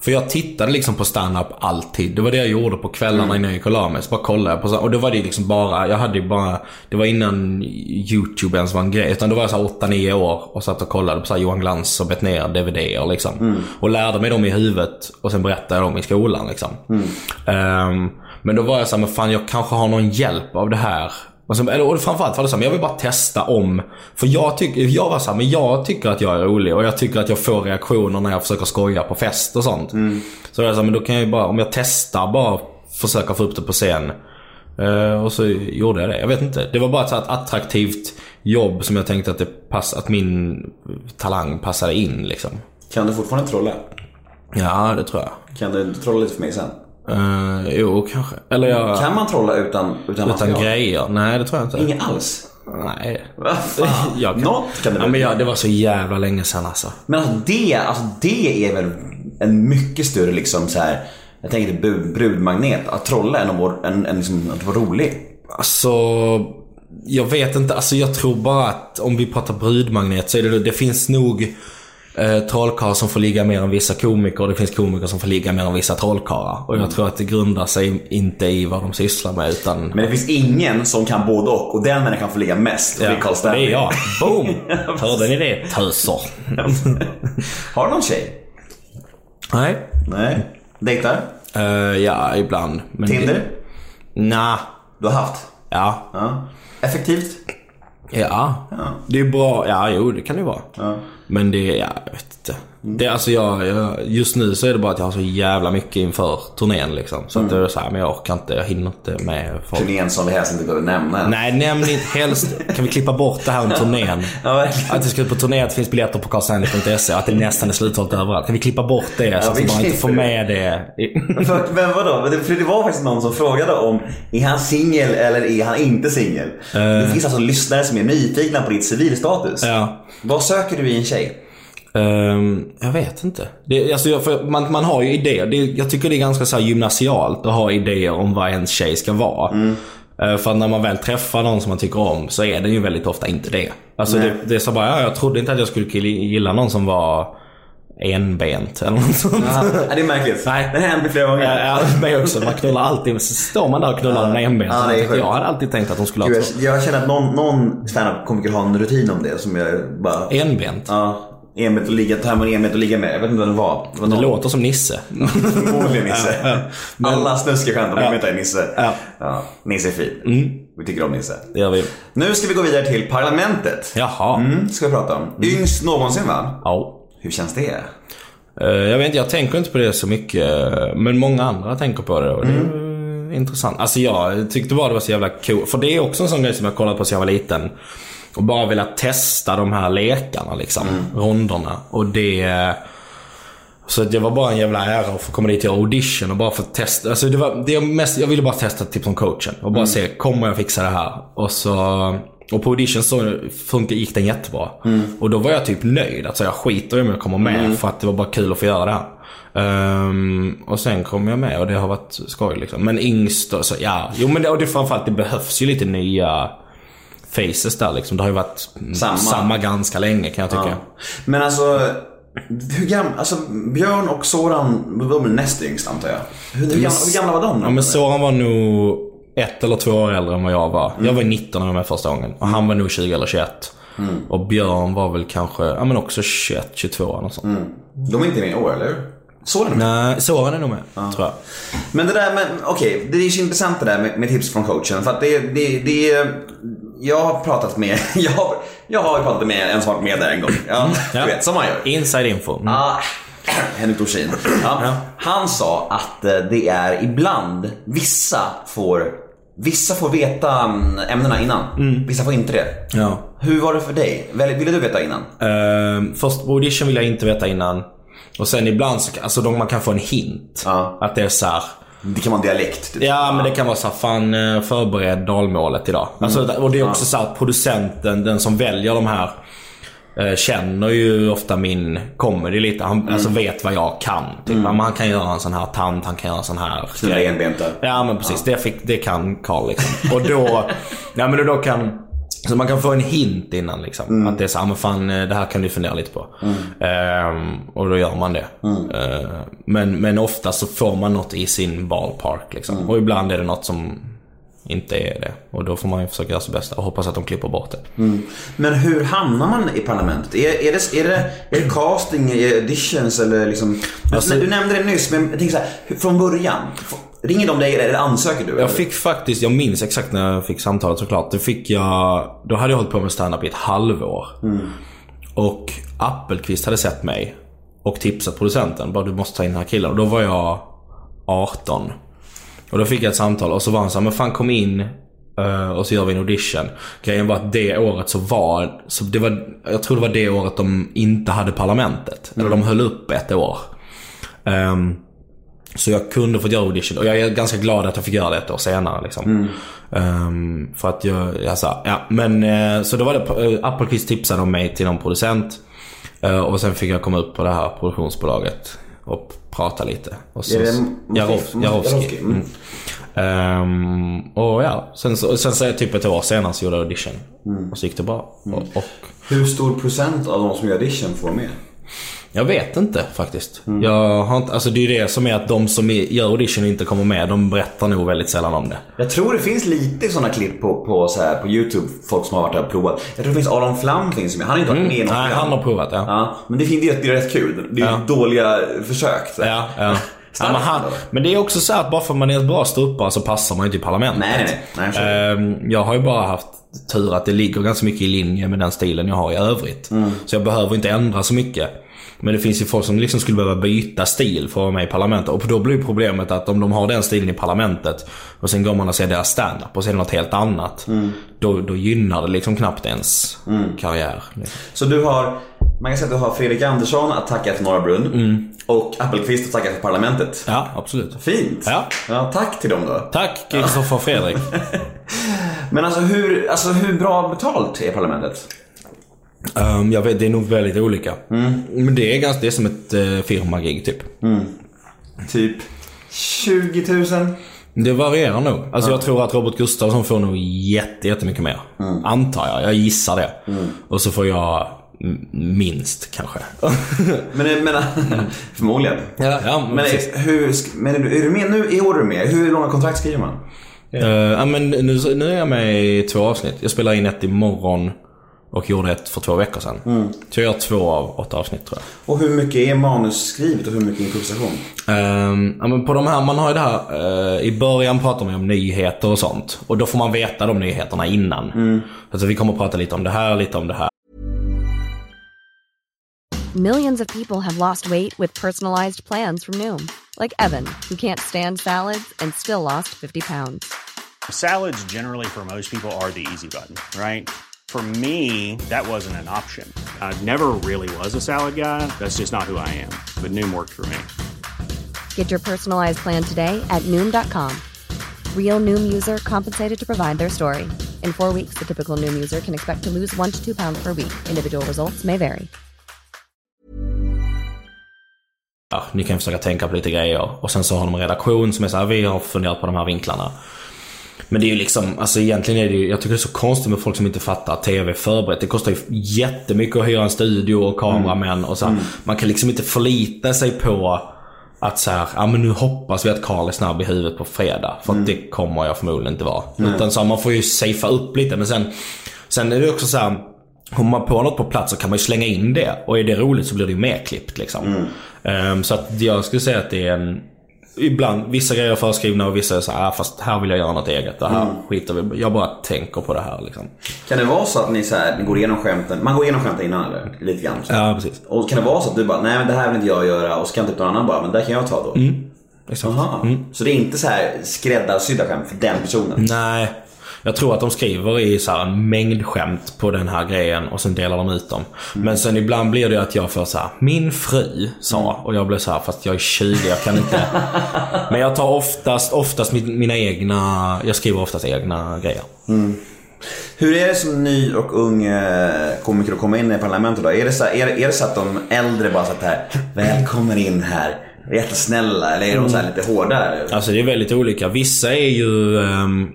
För jag tittade liksom på stand-up alltid. Det var det jag gjorde på kvällarna innan jag gick och la mig. Så bara kollade jag på så Och då var det liksom bara, jag hade ju bara, det var innan YouTube ens var en grej. Utan då var jag så 8-9 år och satt och kollade på så Johan Glans och Betnér DVD-er liksom. Och lärde mig dem i huvudet och sen berättade jag dem i skolan liksom. Ehm, men då var jag så här, men fan jag kanske har någon hjälp av det här. Och, så, eller, och framförallt var det så här, men jag vill bara testa om. För jag, tyck, jag var så här, men jag tycker att jag är rolig och jag tycker att jag får reaktioner när jag försöker skoja på fest och sånt. Så jag här, men då kan jag ju bara, om jag testar bara försöka få upp det på scen. Eh, och så gjorde jag det. Jag vet inte. Det var bara ett så här attraktivt jobb som jag tänkte att, det pass, att min talang passade in liksom. Kan du fortfarande trolla? Ja, det tror jag. Kan du trolla lite för mig sen? Uh, jo, kanske. Eller jag... Kan man trolla utan, utan, Utan grejer? Nej, det tror jag inte. Inget alls? Nej. Jag kan... Något kan det ja, men jag, Det var så jävla länge sedan alltså. Men alltså det, alltså det är väl en mycket större liksom så här. Jag tänker brud, brudmagnet. Att trolla än att vara, än, än liksom, att vara rolig. Alltså, jag vet inte. Alltså jag tror bara att om vi pratar brudmagnet så är det det finns nog eh, trollkarlar som får ligga mer än vissa komiker och det finns komiker som får ligga mer än vissa trollkarlar. Och jag tror att det grundar sig inte i vad de sysslar med utan... Men det finns ingen som kan både och. Och den människan får ligga mest. Och det är Carl det är jag. Boom! Hörde ni det? Töser. Har du någon tjej? Nej. Nej. Dejtar? Eh, ja, ibland. Men Tinder? Det, nah, Du har haft? ja. Ja. Effektivt? Ja. Det är bra. Ja, jo det kan det vara. Men det, ja, jag vet inte. Det, alltså jag, jag, just nu så är det bara att jag har så jävla mycket inför turnén liksom. Så att det är så här, men jag orkar inte, jag hinner inte med folk. Turnén som vi helst inte behöver nämna. Nej, nämn inte helst. Kan vi klippa bort det här om turnén? Att det ska ut på turné, att det finns biljetter på karlsandly.se att det nästan är slutsålt överallt. Kan vi klippa bort det så att vi vi bara inte får med det? För, men vadå? För det var faktiskt någon som frågade om är han singel eller är han inte singel? Det finns alltså lyssnare som är nyfikna på ditt civilstatus. Ja. Vad söker du i en tjej? Ehm, jag vet inte. Det, alltså, jag- för man, man har ju idéer. Det, jag tycker det är ganska så här gymnasialt att ha idéer om vad ens tjej ska vara. Eh, för att när man väl träffar någon som man tycker om så är den ju väldigt ofta inte det. Alltså det, det är så bara, ja, jag trodde inte att jag skulle gilla någon som var enbent eller något sånt. Ja, det är märkligt. Nej. Det händer flera gånger. Ja, ja, mig också. Man knullar alltid. Så står man där och knullar en enbent. Ja, jag, hade alltid tänkt att de skulle ha Gud, två. jag, jag känner att någon, någon standup-komiker har en rutin om det som jag bara... Enbent. Ja, enbent och ligga, ta hem en enbent och ligga med. Jag vet inte vad det var. Det var Det låter som Nisse. Förmodligen Nisse. Alla snuskiga skämt om Ja. enbent är Nisse. Ja. Ja, Nisse är fin. Vi tycker om Nisse. Det gör vi. Nu ska vi gå vidare till Parlamentet. Jaha. Mm, ska vi prata om. Yngst någonsin va? Ja. Hur känns det? Eh, Jag vet inte, jag tänker inte på det så mycket. Men många andra tänker på det och det är intressant. Alltså jag tyckte bara det var så jävla cool. För det är också en sån grej som jag kollat på sedan jag var liten. Och bara velat testa de här lekarna liksom. Ronderna. Och det... Så att det var bara en jävla ära att få komma dit och göra audition och bara få testa. Alltså det var, det mest, jag ville bara testa typ som coachen. Och bara se, kommer jag fixa det här? Och så... Och på audition så funkar, gick den jättebra. Och då var jag typ nöjd. Alltså jag skiter i om jag kommer med för att det var bara kul att få göra det här. Ehm, och sen kom jag med och det har varit skoj liksom. Men yngst då, så ja. Jo men det, och det framförallt det behövs ju lite nya faces där liksom. Det har ju varit Samma. samma, ganska länge kan jag tycka. Ja. Men alltså, hur gamla, alltså Björn och Soran, de är näst yngst antar jag. Hur, hur, gamla, hur gamla var de? Ja men Soran var nog ett eller två år äldre än vad jag var. Jag var 19 när jag var med första gången. Och han var nog 20 eller 21. Och Björn var väl kanske, ja men också 21, 22 eller sånt. De är inte med i år, eller hur? Soran är med. Nej, Soran är nog med, tror jag. Men det där med, okej, det är så intressant det där med, med tips från coachen. För att det, det, det jag har pratat med, jag har, jag har pratat med en som varit med där en gång. Ja, Ja. du vet, som man gör. Inside info. Mm. Ah, Henrik Dorsin. Ja. Han sa att eh, det är ibland, vissa får, vissa får veta mm, ämnena innan. Vissa får inte det. Ja. Hur var det för dig? Ville du veta innan? Ehm, först på audition vill jag inte veta innan. Och sen ibland så alltså, de, man kan få en hint. Ja. Att det är så här. Det kan vara en dialekt. Typ. Ja men det kan vara så här, fan eh, förbered dalmålet idag. Alltså, och det är också så här, att producenten, den som väljer de här eh, Känner ju ofta min comedy lite. Han alltså, vet vad jag kan. Typ. Ja, men Han kan göra en sån här tant, han kan göra en sån här Knulla enbenta. Ja men precis, Det, fick, det kan Carl liksom. Och då, ja, men då kan så man kan få en hint innan liksom. Att det är så här, men fan eh, det här kan du fundera lite på. Ehm, och då gör man det. Ehm, men, men ofta så får man något i sin ballpark liksom. Och ibland är det något som inte är det. Och då får man ju försöka göra sitt bästa och hoppas att de klipper bort det. Men hur hamnar man i parlamentet? Är, är, det, är, det, är det casting, är det auditions eller liksom? Du, Alltså- du nämnde det nyss, men jag tänker så här, från början. Ringer de dig eller ansöker du? eller? Jag fick faktiskt, jag minns exakt när jag fick samtalet såklart. Då fick jag, då hade jag hållit på med stand-up i ett halvår. Och Appelqvist hade sett mig och tipsat producenten. Bara du måste ta in den här killen. Och då var jag 18. Och då fick jag ett samtal och så var han såhär, men fan kom in eh, och så gör vi en audition. Grejen var att det året så var, så det var, jag tror det var det året de inte hade parlamentet. Eller de höll upp ett år. Ehm, så jag kunde fått göra audition och jag är ganska glad att jag fick göra det ett år senare. Liksom. Ehm, för att jag, jag sa, ja men eh, så då var det, uh, Appelqvist tipsade om mig till någon producent. Eh, och sen fick jag komma upp på det här produktionsbolaget och prata lite. Och så, Jarowski. Mm. Mm. Ehm, och ja, sen, så, sen så typ ett år senare så gjorde jag audition. Och så gick det bra. Och, och Hur stor procent av de som gör audition får med? Jag vet inte faktiskt. Jag har inte, alltså det är ju det som är att de som gör audition inte kommer med, de berättar nog väldigt sällan om det. Jag tror det finns lite sådana klipp på, på, så här, på YouTube, folk som har varit där och provat. Jag tror det finns Aron Flam finns med. Han har inte varit med i något Nej, program. han har provat ja. Ja, men det, det, är, det är rätt kul. Det är Ja. dåliga försök. Ja, ja. Ja, men, han, men det är också så att bara för att man är ett bra ståuppare så passar man ju inte i parlamentet. Nej, nej, nej. så. Ehm, jag har ju bara haft tur att det ligger ganska mycket i linje med den stilen jag har i övrigt. Mm. Så jag behöver inte ändra så mycket. Men det finns ju folk som liksom skulle behöva byta stil för att vara med i parlamentet. Och då blir problemet att om de har den stilen i parlamentet och sen går man och ser deras standup och ser något helt annat. Mm. Då, då gynnar det liksom knappt ens karriär. liksom. Så du har, man kan säga att du har Fredrik Andersson att tacka för Norra Brunn och Appelqvist att tacka för Parlamentet. Ja, absolut. Fint! Ja. tack till dem då. Tack Kristoffer och Fredrik. Men alltså hur, alltså hur bra betalt är Parlamentet? Ehm, jag vet, det är nog väldigt olika. Men det är, ganska, det är som ett uh, firmagig typ. Typ 20 000? Det varierar nog. Alltså jag tror att Robert Gustafsson får nog jätte, jättemycket mer. Antar jag. Jag gissar det. Och så får jag minst kanske. Men, jag menar, förmodligen. ja, ja, Men, precis. hur, men är, du, är du med nu? I år är du med? Hur långa kontrakt skriver man? Eh, ja, men nu, nu är jag med i två avsnitt. Jag spelar in ett imorgon och gjorde ett för två veckor sedan. Så jag gör två av åtta avsnitt tror jag. Och hur mycket är manusskrivet och hur mycket improvisation? Ehm, ja, men på de här, man har ju det här, eh, i början pratar man ju om nyheter och sånt. Och då får man veta de nyheterna innan. Alltså vi kommer att prata lite om det här, lite om det här. Millions of people have lost weight with personalized plans from Noom, like Evan, who can't stand salads and still lost 50 pounds. Salads, generally, for most people, are the easy button, right? For me, that wasn't an option. I never really was a salad guy. That's just not who I am. But Noom worked for me. Get your personalized plan today at Noom.com. Real Noom user compensated to provide their story. In four weeks, the typical Noom user can expect to lose one to two pounds per week. Individual results may vary. Ja, ni kan försöka tänka på lite grejer. Och sen så har de en redaktion som är så här, vi har funderat på de här vinklarna. Men det är ju liksom, alltså egentligen är det ju, jag tycker det är så konstigt med folk som inte fattar att TV är förberett. Det kostar ju jättemycket att hyra en studio och kameramän och så. här. Man kan liksom inte förlita sig på att så här, ja men nu hoppas vi att Karl är snabb i huvudet på fredag. För att det kommer jag förmodligen inte vara. Utan så här, man får ju safea upp lite. Men sen, sen är det också så här, Har man på något på plats så kan man ju slänga in det. Och är det roligt så blir det ju mer klippt liksom. Ehm, så att jag skulle säga att det är en... Ibland, vissa grejer är förskrivna och vissa är så här, ah, fast här vill jag göra något eget. Det här skiter vi Jag bara tänker på det här liksom. Kan det vara så att ni, så här, ni går igenom skämten, man går igenom skämten innan eller? Lite grann. Så. Ja, precis. Och kan det vara så att du bara, nej men det här vill inte jag göra och så kan typ någon annan bara, men det kan jag ta då. Exakt. Aha. Så det är inte så här skräddarsydda skämt för den personen? Nej. Jag tror att de skriver i så här en mängd skämt på den här grejen och sen delar de ut dem. Men sen ibland blir det att jag får så här, min fru sa och jag blir så här, fast jag är 20, jag kan inte. Men jag tar oftast, oftast min- mina egna, jag skriver oftast egna grejer. Hur är det som ny och ung eh, komiker att komma in i parlamentet då? Är det så, här, är, det- är det så att de äldre bara så att här, välkommen in här, jättesnälla eller är de så här lite hårdare? Alltså det är väldigt olika. Vissa är ju um,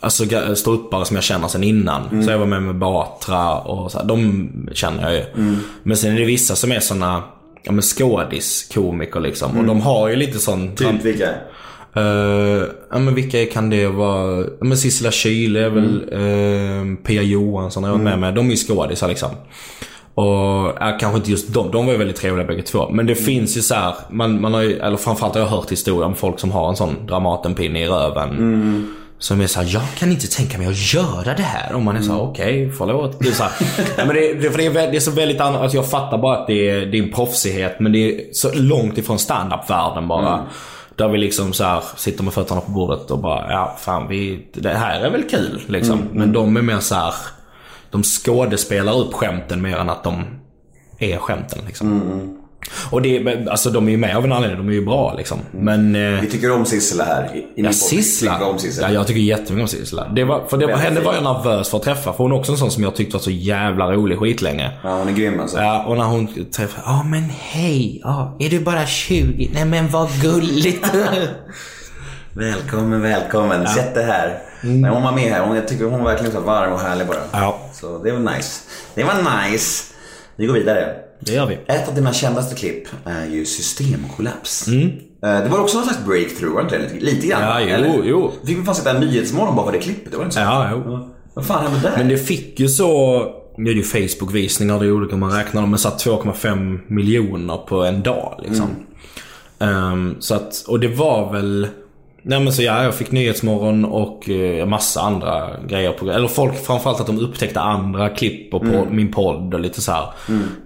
alltså, ståuppare som jag känner sedan innan. Så jag var med med Batra och så här, de känner jag ju. Men sen är det vissa som är såna ja, men skådiskomiker liksom. Och de har ju lite sån... Typ vilka? Uh, ja men vilka kan det vara? Ja, men Sissela Kyle är väl, uh, Pia Johansson har jag varit med med. De är ju skådisar liksom. Och ja, kanske inte just de, de var ju väldigt trevliga bägge två. Men det finns ju så här, man, man har ju, eller framförallt har jag hört historier om folk som har en sån Dramatenpinne i röven. Som är såhär, jag kan inte tänka mig att göra det här. Och man är såhär, okej, förlåt. Det är, så här, ja, men det, det, för det, är, vä- det är så väldigt annat, alltså jag fattar bara att det är, det är en proffsighet. Men det är så långt ifrån standup-världen bara. Där vi liksom så här sitter med fötterna på bordet och bara, ja fan vi, det här är väl kul liksom. Men de är mer så här, de skådespelar upp skämten mer än att de är skämten liksom. Och det, alltså de är ju med av en anledning, de är ju bra liksom. Men... Eh, Vi tycker om Sissela här. i- Ja. Sissela. Om. Ja, jag tycker jättemycket om Sissela. Det var, för det var, henne var jag nervös för att träffa. För hon är också en sån som jag tyckte var så jävla rolig skitlänge. Ja, hon är grym alltså. Ja, och när hon träffade, ja men hej, ja, är du bara 20? Nej men vad gulligt. Välkommen, välkommen. Sätt dig här. Nej, hon var med här. Hon, jag tycker hon var verkligen så varm och härlig bara. Ja. Så det var nice. Det var nice. Vi går vidare. Det gör vi. Ett av dina kändaste klipp är ju systemkollaps. Eh, Det var också någon slags breakthrough, var det? Lite, lite grann? Ja, jo, eller? jo. Fick vi fan sitta en nyhetsmorgon bara för det klippet? Det var inte så? Ja, jo. Vad fan hände där? Men det fick ju så, nu är det ju Facebook-visningar, det är olika man räknar dem, men satt 2,5 miljoner på en dag liksom. Ehm, så att, och det var väl... Nej men så ja, jag fick Nyhetsmorgon och uh, massa andra grejer på Eller folk framförallt att de upptäckte andra klipp och på min podd och lite så här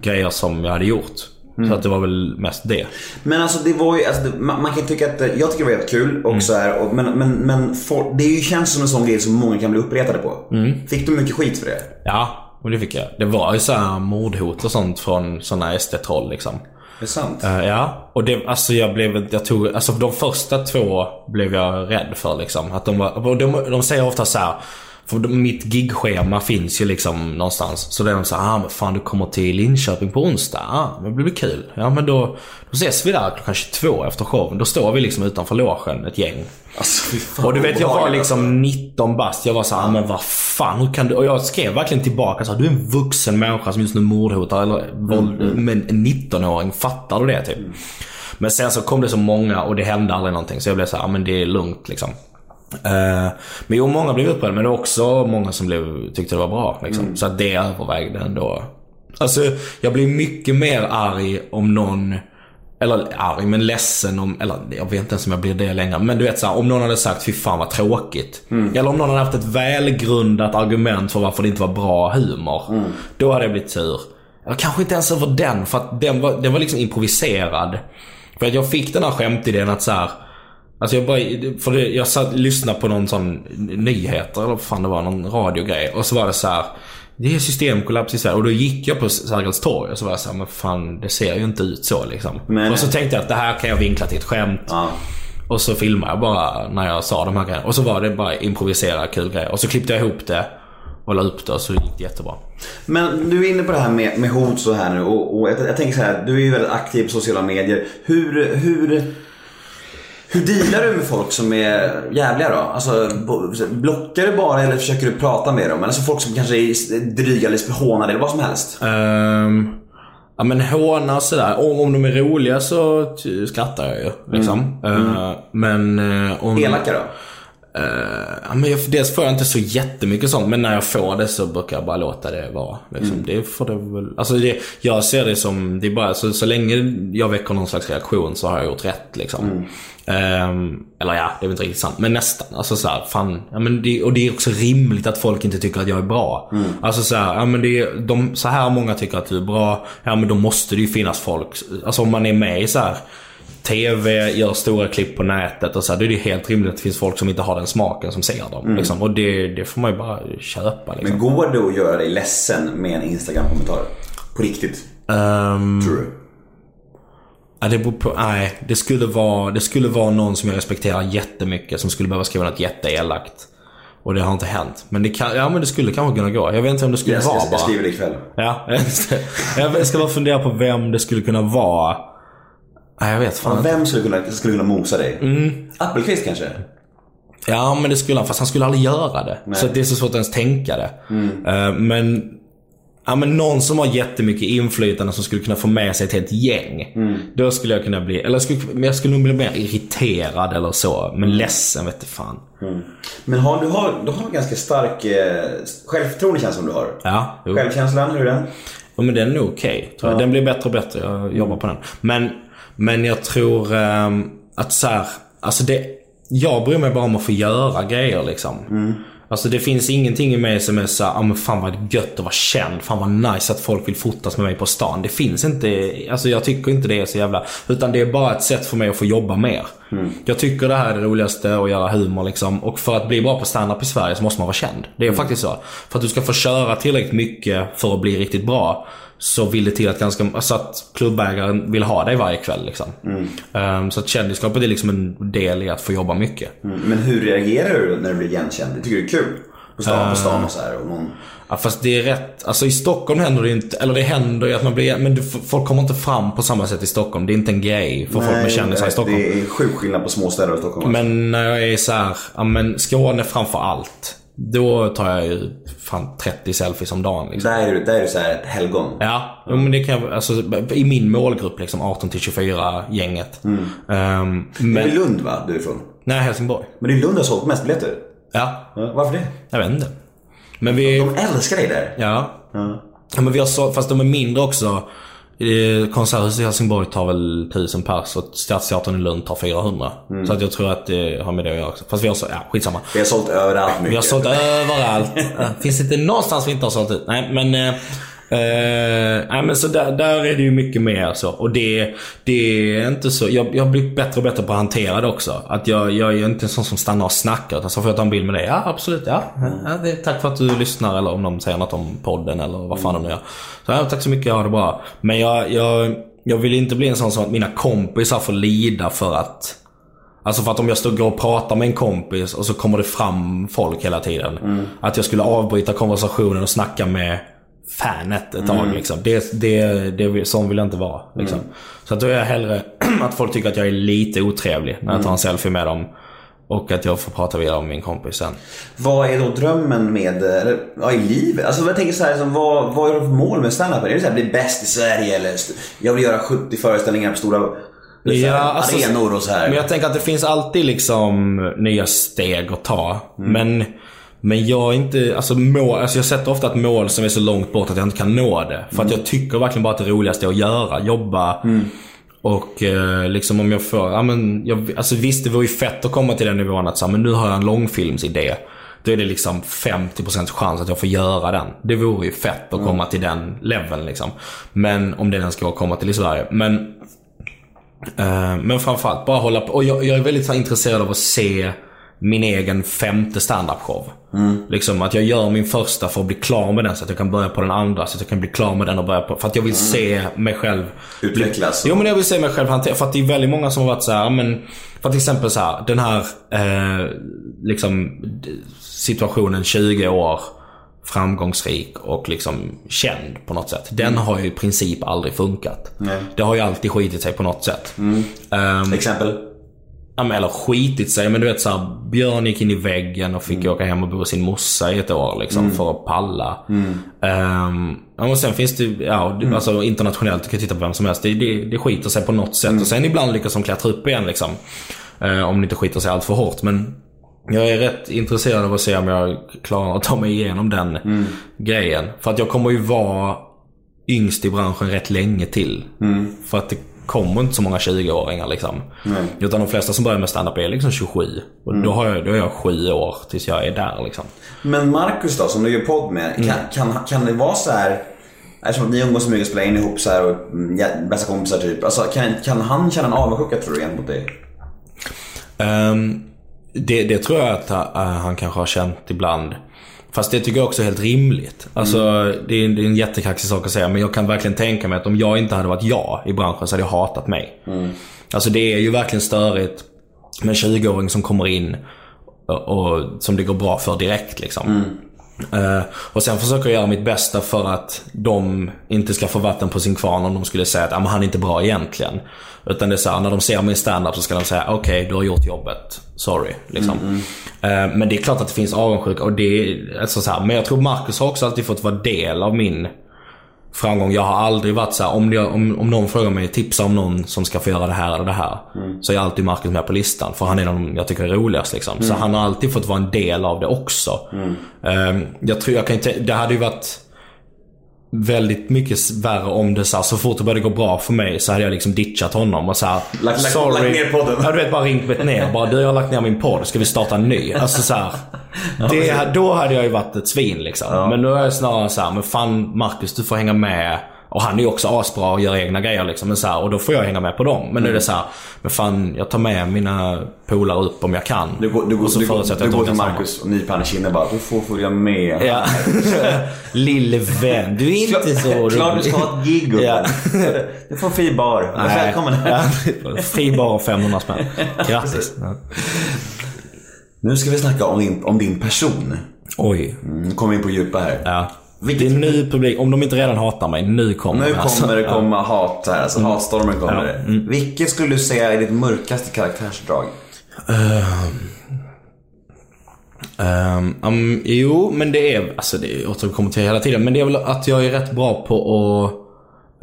grejer som jag hade gjort. Så att det var väl mest det. Men alltså det var ju, alltså, det, man, man kan tycka att, jag tycker det var jättekul och så här, och, men, men, men folk, det är ju, känns som en sån grej som många kan bli uppretade på. Fick du mycket skit för det? Ja, och det fick jag. Det var ju så här mordhot och sånt från såna SD-troll liksom. Det är sant. Uh, ja, och det, alltså jag blev, jag tog, alltså de första två blev jag rädd för liksom. Att de var, och de, de säger ofta så här. För mitt gigschema finns ju liksom någonstans. Så då är de så här, ah men fan du kommer till Linköping på onsdag. Ah, men det blir kul. Ja men då, då ses vi där klockan 22 efter showen. Då står vi liksom utanför logen, ett gäng. Alltså, fan, Och du vet jag var liksom 19 bast. Jag var så här, men vad fan hur kan du? Och jag skrev verkligen tillbaka så du är en vuxen människa som just nu mordhotar eller våld, men en 19-åring. Fattar du det typ? Men sen så kom det så många och det hände aldrig någonting. Så jag blev så här, men det är lugnt liksom. Eh, men jo, många blev upprörda men det var också många som blev, tyckte det var bra. Liksom. Så att det övervägde ändå. Alltså, jag blir mycket mer arg om någon eller arg, men ledsen om, eller jag vet inte ens om jag blir det längre. Men du vet så här, om någon hade sagt fy fan vad tråkigt. Eller om någon hade haft ett välgrundat argument för varför det inte var bra humor. Då hade jag blivit sur. Eller kanske inte ens över den, för att den var, den var liksom improviserad. För att jag fick den här skämtidén att så här, Alltså jag bara, för det, jag satt, lyssnade på någon sån nyheter eller vad fan det var, någon radiogrej. Och så var det så här. Det är systemkollaps i Sverige. Och då gick jag på Sergels torg och så var jag så här, men fan det ser ju inte ut så liksom. Men- Och så tänkte jag att det här kan jag vinkla till ett skämt. Ja. Och så filmade jag bara när jag sa de här grejerna. Och så var det bara improvisera kul grejer. Och så klippte jag ihop det och la upp det och så gick det jättebra. Men du är inne på det här med, med hot så här nu och, och jag, jag tänker så här, du är ju väldigt aktiv på sociala medier. Hur, hur, hur dealar du med folk som är jävliga då? Alltså, blockar du bara eller försöker du prata med dem? Eller så folk som kanske är dryga eller hånade eller vad som helst. Ehm, ja men håna och sådär. Om, om de är roliga så skrattar jag ju. Liksom. Eh, men eh, om... Elaka då? Ja, men jag, dels får jag inte så jättemycket sånt, men när jag får det så brukar jag bara låta det vara. Liksom. Det får det väl, alltså det, jag ser det som, det är bara, så, så länge jag väcker någon slags reaktion så har jag gjort rätt. Liksom. Ehm, eller ja, det är väl inte riktigt sant, men nästan. Alltså så här, fan, ja, men det, och det är också rimligt att folk inte tycker att jag är bra. Alltså så här, ja, men det, de, så här många tycker att du är bra, ja men då måste det ju finnas folk. Alltså om man är med i så här TV gör stora klipp på nätet och så här, då är det helt rimligt att det finns folk som inte har den smaken som ser dem. Liksom. Och det, det får man ju bara köpa. Liksom. Men går det att göra dig ledsen med en Instagram-kommentar? På riktigt? Ehm, Tror du? ja, det beror på, nej, det skulle, vara, det skulle vara någon som jag respekterar jättemycket som skulle behöva skriva något jätteelakt. Och det har inte hänt. Men det, kan, ja, men det skulle kanske kunna gå. Jag vet inte om det skulle Jag, vara jag, jag bara. skriver det ikväll. Ja, jag ska bara fundera på vem det skulle kunna vara. Nej, jag vet fan Ja, vem skulle kunna, skulle kunna mosa dig? Mm. Appelqvist kanske? Ja, men det skulle han. Fast han skulle aldrig göra det. Så att det är så svårt att ens tänka det. Eh, men, ja, men någon som har jättemycket inflytande som skulle kunna få med sig ett helt gäng. Då skulle jag kunna bli, eller jag skulle, jag skulle nog bli mer irriterad eller så. Men ledsen vet du fan. Men har, du, har, du har ganska stark eh, självförtroende känns som du har. Ja, jo. Självkänslan, hur är den? Ja, men den är okej. tror jag. Den blir bättre och bättre. Jag jobbar på den. Men, men jag tror ehm, att så här, alltså det, jag bryr mig bara om att få göra grejer liksom. Alltså det finns ingenting i mig som är så ah, men fan vad gött att vara känd. Fan vad nice att folk vill fotas med mig på stan. Det finns inte, alltså jag tycker inte det är så jävla, utan det är bara ett sätt för mig att få jobba mer. Jag tycker det här är det roligaste att göra humor liksom. Och för att bli bra på standup i Sverige så måste man vara känd. Det är faktiskt så. För att du ska få köra tillräckligt mycket för att bli riktigt bra. Så vill det till att ganska, alltså att klubbägaren vill ha dig varje kväll liksom. Ehm, så att kändisskapet är liksom en del i att få jobba mycket. Mm. Men hur reagerar du när du blir igenkänd? Tycker det är kul. På stan, på stan och så här. Och någon... Ja, fast det är rätt. Alltså i Stockholm händer det inte, eller det händer ju att man blir, men du, folk kommer inte fram på samma sätt i Stockholm. Det är inte en grej för folk med kändisar i Stockholm. Det är sjuk skillnad på små städer och Stockholm. alltså. Men när jag är så här, ja men Skåne framför allt. Då tar jag ju fan 30 selfies om dagen liksom. Där är du, där är du så här ett helgon. Ja, jo, men det kan jag, alltså i min målgrupp liksom 18 till 24 gänget. Ehm, Det är men, Lund va, du är ifrån? nej Helsingborg. Men det är Lund har sålt mest biljetter. Ja, Varför det? jag vet inte. Men vi... De älskar dig där. Ja. Ja men vi har så, fast de är mindre också. Eh, Konserthuset i Helsingborg tar väl 1000 pers och Stadsteatern i Lund tar 400. Mm. Så att jag tror att det har med det att göra också. Fast vi har så, ja skitsamma. Vi har sålt överallt mycket. Vi har sålt överallt. Eh, Finns det inte någonstans vi inte har sålt ut? Nej men... Eh, nej men så där, där är det ju mycket mer så. Och det, det är inte så... Jag, jag har blivit bättre och bättre på att hantera det också. Att jag, jag är inte en sån som stannar och snackar. Utan så får jag ta en bild med det. Ja absolut, ja. ja det, tack för att du lyssnar. Eller om de säger något om podden eller vad fan de nu gör. Så ja, tack så mycket, ha det bra. Men jag, jag, jag vill inte bli en sån som att mina kompisar får lida för att Alltså för att om jag står och pratar med en kompis och så kommer det fram folk hela tiden. Att jag skulle avbryta konversationen och snacka med fanet ett tag. Liksom. Det, det, det, sån vill jag inte vara. Liksom. Så att då är jag hellre att folk tycker att jag är lite otrevlig när jag tar en selfie med dem. Och att jag får prata vidare om min kompis sen. Vad är då drömmen med, eller, ja, i livet? Alltså jag tänker så här, liksom, vad, vad är för mål med standup? Är det så här, bli bäst i Sverige eller jag vill göra 70 föreställningar på stora här, Ja, alltså, arenor och så här? Men jag tänker att det finns alltid liksom nya steg att ta. Men, men jag är inte, alltså, mål, alltså jag sätter ofta ett mål som är så långt bort att jag inte kan nå det. För att jag tycker verkligen bara att det roligaste är att göra, jobba. Och eh, liksom om jag får, ja men, jag, alltså visst det vore ju fett att komma till den nivån att så men nu har jag en långfilmsidé. Då är det liksom 50% chans att jag får göra den. Det vore ju fett att komma till den leveln liksom. Men om det den ska komma till i Sverige. Men Eh, Men framförallt bara hålla på. Och jag, jag är väldigt så här, intresserad av att se min egen femte standup-show. Liksom att jag gör min första för att bli klar med den så att jag kan börja på den andra. Så att jag kan bli klar med den och börja på. För att jag vill se mig själv Utvecklas. Jo men jag vill se mig själv hantera. För att det är väldigt många som har varit så här, men För till exempel så här, den här eh, liksom situationen 20 år framgångsrik och liksom känd på något sätt. Den har ju i princip aldrig funkat. Nej. Det har ju alltid skitit sig på något sätt. Ehm, Exempel? Ja, eller skitit sig, men du vet såhär, Björn gick in i väggen och fick åka hem och bo hos sin morsa i ett år liksom för att palla. Ehm, ja, och sen finns det ja, det- alltså internationellt, du kan titta på vem som helst. Det, det, det skiter sig på något sätt. Och sen ibland lyckas de klättra upp igen liksom. Eh, om det inte skiter sig allt för hårt. Men jag är rätt intresserad av att se om jag klarar att ta mig igenom den grejen. För att jag kommer ju vara yngst i branschen rätt länge till. För att det kommer inte så många 20-åringar liksom. Utan de flesta som börjar med stand-up är liksom 27. Och då, har jag, då är jag sju år tills jag är där liksom. Men Marcus då, som du gör podd med. Kan, kan, kan det vara så här Eftersom ni umgås så mycket och spelar in ihop så här och mm, ja, bästa kompisar typ. Alltså, kan, kan han känna en avundsjuka tror du gentemot dig? Ehm, det, det tror jag att uh, han kanske har känt ibland. Fast det tycker jag också är helt rimligt. Alltså, det, är, det är en jättekaxig sak att säga men jag kan verkligen tänka mig att om jag inte hade varit jag i branschen så hade jag hatat mig. Alltså det är ju verkligen störigt med en 20-åring som kommer in och, och som det går bra för direkt liksom. Eh, och sen försöker jag göra mitt bästa för att de inte ska få vatten på sin kvarn om de skulle säga att ah, men han är inte bra egentligen. Utan det är så här, när de ser min standup så ska de säga okej, du har gjort jobbet. Sorry. Liksom. Eh, men det är klart att det finns avundsjuka och det är, alltså så här, Men jag tror Marcus har också alltid fått vara del av min framgång. Jag har aldrig varit så här, om, jag, om, om någon frågar mig, tipsa om någon som ska få göra det här eller det här. Så är alltid Marcus med på listan. För han är den jag tycker är roligast liksom. Så han har alltid fått vara en del av det också. Ehm, jag tror jag kan inte, det hade ju varit väldigt mycket värre om det så, här, så fort det började gå bra för mig så hade jag liksom ditchat honom och så här, Lagt- sorry. lagt ner podden. Ja, du vet bara ringt ner. Bara du jag har lagt ner min podd, ska vi starta en ny? Alltså så här, det, då hade jag ju varit ett svin liksom. Men nu är jag snarare så här, men fan Marcus du får hänga med. Och han är ju också asbra och gör egna grejer liksom. Men så här, och då får jag hänga med på dem. Men nu är det så här, men fan jag tar med mina polare upp om jag kan. Du går, du går, och så du går, förutsätter du jag går till Marcus och nyper han i kinden bara. Du får följa med. Ja. Lille vän, du är inte så rolig. Klart du ska ha ett gig. Ja. Du får fri bar. Välkommen. Ja, Fri bar och 500 spänn. Grattis. Ja. Nu ska vi snacka om din, om din person. Oj. Nu kommer vi in på djupa här. Ja. Det är nu publik, om de inte redan hatar mig, nu kommer Nu det, alltså. kommer det komma hat här, alltså hatstormen kommer. Ja. Mm. Vilket skulle du säga är ditt mörkaste karaktärsdrag? Um, um, jo, men det är, alltså det återkommer till hela tiden, men det är väl att jag är rätt bra på att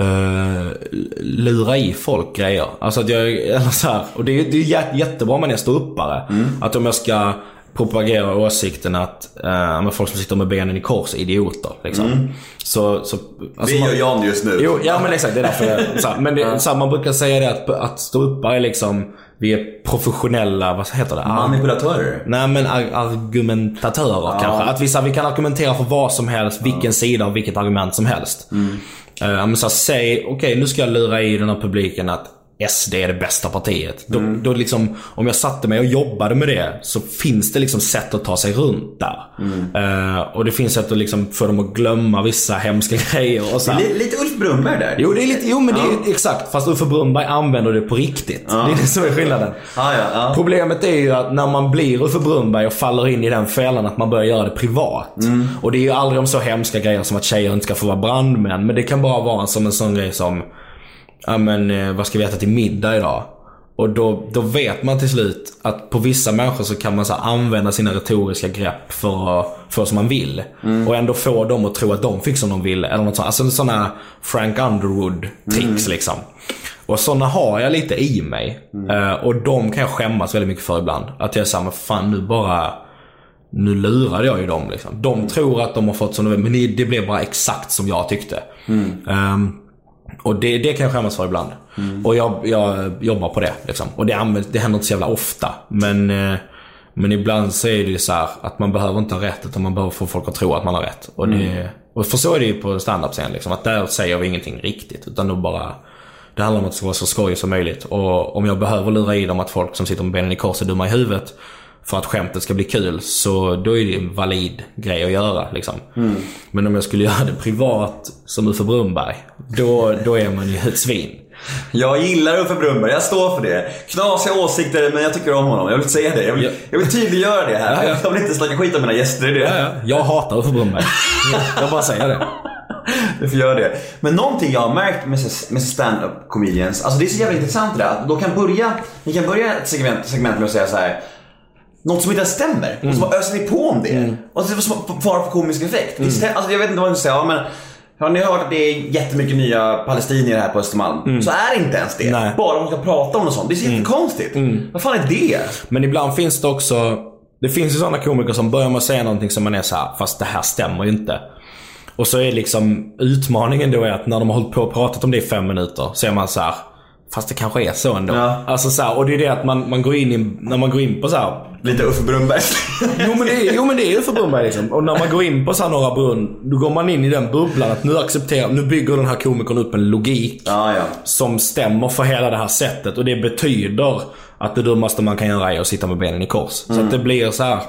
uh, lura i folk grejer. Alltså att jag, eller så här, och det är, det är jä- jättebra med en ståuppare. Att om jag ska propagerar åsikten att uh, folk som sitter med benen i kors är idioter. Liksom. Så, så, alltså Det man- gör Jan just nu. Jo, ja men exakt. Det är därför jag, så här, Men det, så här, man brukar säga det att, att ståuppare är liksom, vi är professionella, vad heter det? Manipulatörer. Nej men ar- argumentatörer kanske. Att vi, så här, vi kan argumentera för vad som helst, vilken sida av vilket argument som helst. Uh, men så här, säg, okej nu ska jag lura i den här publiken att SD är det bästa partiet. Då, då liksom, om jag satte mig och jobbade med det så finns det liksom sätt att ta sig runt där. Eh, och det finns sätt att liksom få dem att glömma vissa hemska grejer och så här. Li- Lite Ulf Brunnberg där. Jo, det är lite, jo men det är exakt. Fast Uffe Brunnberg använder det på riktigt. Det är det som är skillnaden. Ja, ja, ja. Problemet är ju att när man blir Uffe Brunnberg och faller in i den fällan att man börjar göra det privat. Och det är ju aldrig om så hemska grejer som att tjejer inte ska få vara brandmän. Men det kan bara vara som en sån grej som, ja men eh, vad ska vi äta till middag idag? Och då, då vet man till slut att på vissa människor så kan man så använda sina retoriska grepp för, att- för som man vill. Och ändå få dem att tro att de fick som de ville. Eller något sånt. Alltså sådana Frank Underwood-tricks liksom. Och sådana har jag lite i mig. Eh, och de kan jag skämmas väldigt mycket för ibland. Att jag säger, men fan nu bara... Nu lurade jag ju dem liksom. De tror att de har fått som de vill, men det- blev bara exakt som jag tyckte. Ehm, och det, det kan jag skämmas för ibland. Och jag, jag jobbar på det. Liksom. Och det, använder, det händer inte så jävla ofta. Men, eh, men ibland så är det så här att man behöver inte ha rätt utan man behöver få folk att tro att man har rätt. Och, det, och för så är det ju på standup-scen. Liksom, att där säger vi ingenting riktigt. Utan då bara... Det handlar om att det ska vara så skojigt som möjligt. Och om jag behöver lura i dem att folk som sitter med benen i kors är dumma i huvudet för att skämtet ska bli kul, så då är det en valid grej att göra. Liksom. Men om jag skulle göra det privat, som Uffe Brunnberg, då, då är man ju ett svin. Jag gillar Uffe Brunnberg, jag står för det. Knasiga åsikter, men jag tycker om honom. Jag vill säga det. Jag vill, Ja. jag vill tydliggöra det här. Ja, ja. Jag vill inte snacka skit om mina gäster det. Ja, ja. Jag hatar Uffe Brunnberg. Jag bara säger det. Du får göra det. Men någonting jag har märkt med, med stand-up comedians, alltså det är så jävla intressant det där. att De kan börja, ni kan börja ett segment, segment med att säga så här. Något som inte stämmer. Och så bara öser ni på om det. Och så får fara på komisk effekt. Istället, alltså jag vet inte vad jag ska säga, ja, men har ni hört att det är jättemycket nya palestinier här på Östermalm? Så är det inte ens det. Nej. Bara om de ska prata om något sånt. Det är så jättekonstigt. Vad fan är det? Men ibland finns det också... Det finns ju sådana komiker som börjar med att säga någonting som man är så här, fast det här stämmer ju inte. Och så är liksom utmaningen då är att när de har hållit på och pratat om det i fem minuter så är man så här. Fast det kanske är så ändå. Ja. Alltså så här, och det är det att man, man går in i, när man går in på så här. Lite Uffe Brunnberg. Jo men det är, jo, men det är för Brunnberg liksom. Och när man går in på så här Norra Brunn, då går man in i den bubblan att nu accepterar, nu bygger den här komikern upp en logik ja, ja. som stämmer för hela det här sättet. Och det betyder att det dummaste man kan göra är att sitta med benen i kors. Så att det blir så här.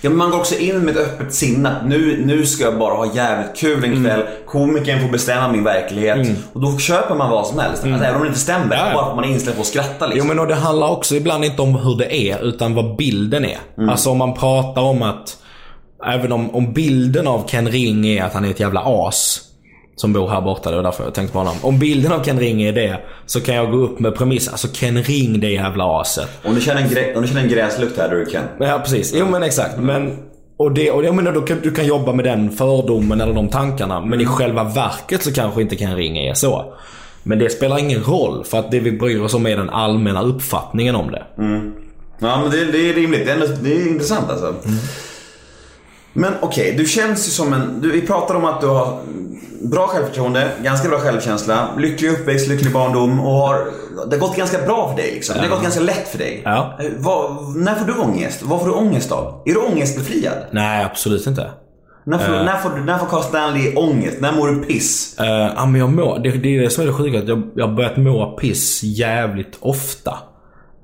Ja, men man går också in med ett öppet sinne. att Nu, nu ska jag bara ha jävligt kul en kväll. Komikern får bestämma min verklighet. Och då köper man vad som helst. Alltså, även om det inte stämmer. Ja. Bara för att man är inställd på att skratta Jo liksom. men och det handlar också ibland inte om hur det är, utan vad bilden är. Alltså om man pratar om att, även om, om bilden av Ken Ring är att han är ett jävla as. Som bor här borta, det var därför jag tänkte på honom. Om bilden av Ken Ring är det, så kan jag gå upp med premiss. Alltså Ken Ring, det jävla aset. Om du känner en, grä, om du känner en gräslukt här, då är du Ken. Ja, precis. Jo, men exakt. Men, och det, och jag menar, du kan, du kan jobba med den fördomen eller de tankarna. Men i själva verket så kanske inte Ken Ring är så. Men det spelar ingen roll, för att det vi bryr oss om är den allmänna uppfattningen om det. Ja, men det, det är rimligt. Det är, det är intressant alltså. Men okej, du känns ju som en... Du, vi pratar om att du har bra självförtroende, ganska bra självkänsla, lycklig uppväxt, lycklig barndom och har... Det har gått ganska bra för dig liksom. Det har gått ganska lätt för dig. Ja. Eh, Vad, när får du ångest? Vad får du ångest av? Är du ångestbefriad? Nej, absolut inte. När får, när får, när får Carl Stanley ångest? När mår du piss? Uh, ja, men jag mår, det, det är det som är det sjuka. Jag, jag har börjat må piss jävligt ofta.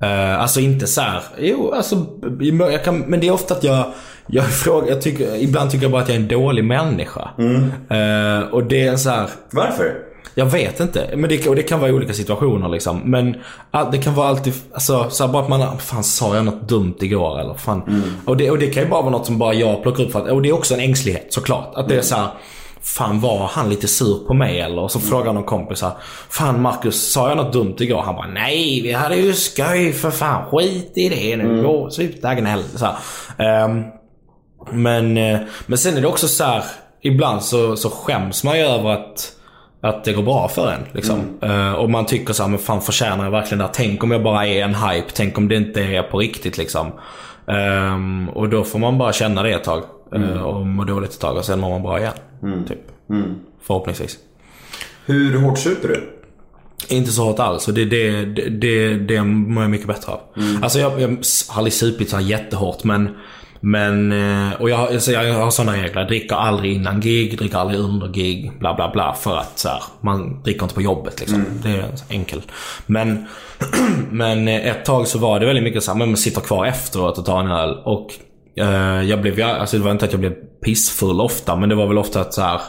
Uh, alltså inte så här. Jo, alltså. Jag kan, men det är ofta att jag... Jag frågar, jag tycker, ibland tycker jag bara att jag är en dålig människa. Eh, och det är så här. Varför? Jag vet inte. Men det, och det kan vara i olika situationer liksom. Men det kan vara alltid, alltså så här, bara att man, fan sa jag något dumt igår eller fan. Och, det, och det kan ju bara vara något som bara jag plockar upp för att, och det är också en ängslighet såklart. Att det är så här. Fan var han lite sur på mig eller? Och så frågar någon kompis här, Fan Marcus, sa jag något dumt igår? Han bara nej vi hade ju skoj för fan. Skit i det nu. Gå sluta gnäll. Så här. Men, eh, men sen är det också så här. Ibland så, så skäms man ju över att att det går bra för en. Liksom. Eh, och man tycker så här, men fan förtjänar jag verkligen det här? Tänk om jag bara är en hype? Tänk om det inte är på riktigt liksom. Ehm, och då får man bara känna det ett tag. eh, och må dåligt ett tag och sen mår man bra igen. Typ. Förhoppningsvis. Hur hårt super du? Inte så hårt alls. Och det, det, det, det, det mår jag mycket bättre av. Alltså jag, jag har aldrig supit så här jättehårt men men, eh, och jag, alltså jag har sådana regler. Jag dricker aldrig innan gig, dricker aldrig under gig, bla bla bla. För att så här, man dricker inte på jobbet liksom. Det är enkelt. Men, men eh, ett tag så var det väldigt mycket så här, men man sitter kvar efteråt och tar en öl. Och eh, jag blev, alltså det var inte att jag blev pissfull ofta, men det var väl ofta att så här,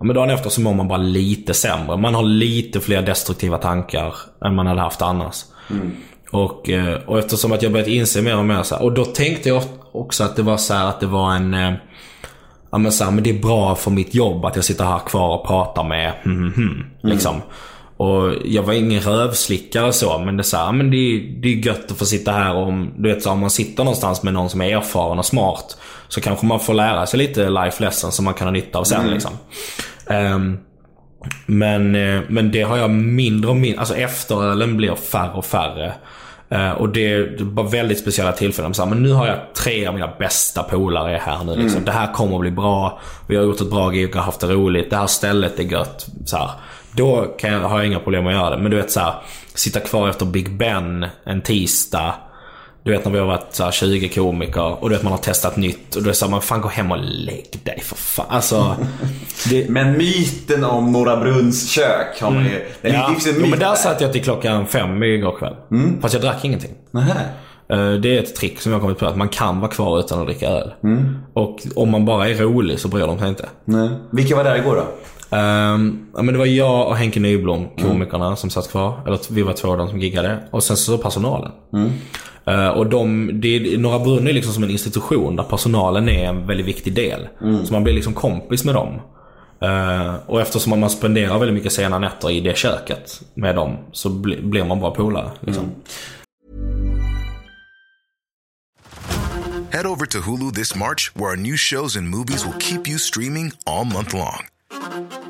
men dagen efter så mår man bara lite sämre. Man har lite fler destruktiva tankar än man hade haft annars. Och, eh, och eftersom att jag börjat inse mer och mer så här, Och då tänkte jag också att det var så här att det var en... eh, Ja men så här, men det är bra för mitt jobb att jag sitter här kvar och pratar med hmm, hmm, liksom. Och jag var ingen rövslickare så, men det är så här, men det, är- det är gött att få sitta här om, du vet så om man sitter någonstans med någon som är erfaren och smart. Så kanske man får lära sig lite life lessons som man kan ha nytta av sen liksom. Ehm, men, eh, men det har jag mindre och mindre, alltså efterölen blir färre och färre. Eh, och det, det var väldigt speciella tillfällen. Så här, men nu har jag tre av mina bästa polare här nu. Liksom. Det här kommer att bli bra. Vi har gjort ett bra gig och haft det roligt. Det här stället är gött. Så här. Då kan jag, har jag inga problem att göra det. Men du vet så här, sitta kvar efter Big Ben en tisdag. Du vet när vi har varit så här 20 komiker och du vet man har testat nytt. Och då här, man fan gå hem och lägg dig för fan. Alltså, det, Men myten om Norra Brunns kök har man ju... Det Ja, finns en jo, myt men där där. satt jag till klockan fem igår kväll. Fast jag drack ingenting. Nähä. Eh, Det är ett trick som jag har kommit på, att man kan vara kvar utan att dricka öl. Och om man bara är rolig så bryr de sig inte. Nej. Vilka var där igår då? Ehm, ja, men det var jag och Henke Nyblom, komikerna, som satt kvar. Eller vi var två av dem som giggade. Och sen så personalen. Eh, och de, det, Norra Brunn är liksom som en institution där personalen är en väldigt viktig del. Så man blir liksom kompis med dem. Eh, och eftersom man spenderar väldigt mycket sena nätter i det köket med dem så bli, blir man bra polare. Liksom. Head over to Hulu this March, where our new shows and movies will keep you streaming all month long.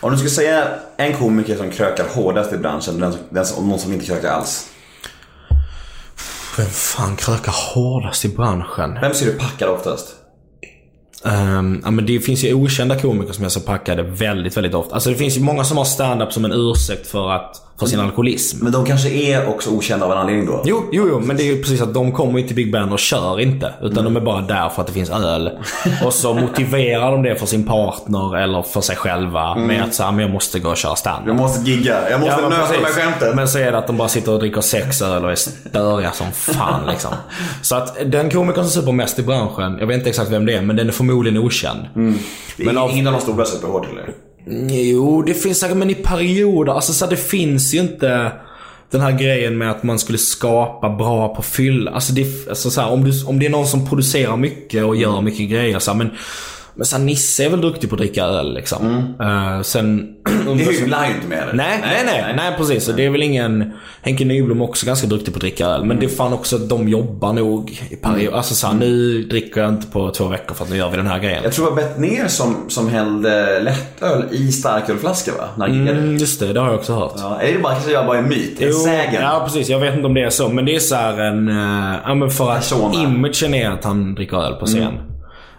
Om du skulle säga en komiker som krökar hårdast i branschen, den, den och någon som inte krökar alls. Vem fan krökar hårdast i branschen? Vem ser du packad oftast? Ehm, ja, men det finns ju okända komiker som är så packade väldigt, väldigt ofta. Alltså det finns ju många som har stand-up som en ursäkt för, att, för sin alkoholism. Men de kanske är också okända av en anledning då? Jo, jo, jo, men det är ju precis att de kommer ju till Big Ben och kör inte. Utan de är bara där för att det finns öl. Och så motiverar de det för sin partner eller för sig själva med att säga, men jag måste gå och köra stand Jag måste gigga, jag måste men nöta de här skämten. Men så är det att de bara sitter och dricker sex öl och är störiga som fan liksom. Så att den komikern som super mest i branschen, jag vet inte exakt vem det är, men den är förmodligen okänd. Det är Men av- ingen av de stora superhårt eller? Jo, det finns säkert, men i perioder. Alltså så här, det finns ju inte den här grejen med att man skulle skapa bra på fylla. Alltså, det, alltså så här, om, du, om det är någon som producerar mycket och gör mycket grejer så här, men men här, Nisse är väl duktig på att dricka öl liksom. Eh, sen... Det hymlar ju inte med eller? Nej, nej, nej, nej, precis. Så det är väl ingen... Henke Nyblom är också ganska duktig på att dricka öl. Men det är fan också att de jobbar nog i perioder. Alltså såhär, nu dricker jag inte på två veckor för att nu gör vi den här grejen. Jag tror det var Bettner som, som hällde lättöl i starkölflaska va? När. Mm, just det, det har jag också hört. Ja, är det bara, kanske jag bara en myt? En sägen? Ja, precis. Jag vet inte om det är så. Men det är så här en... Uh, ja, men för att imagen är att han dricker öl på scen.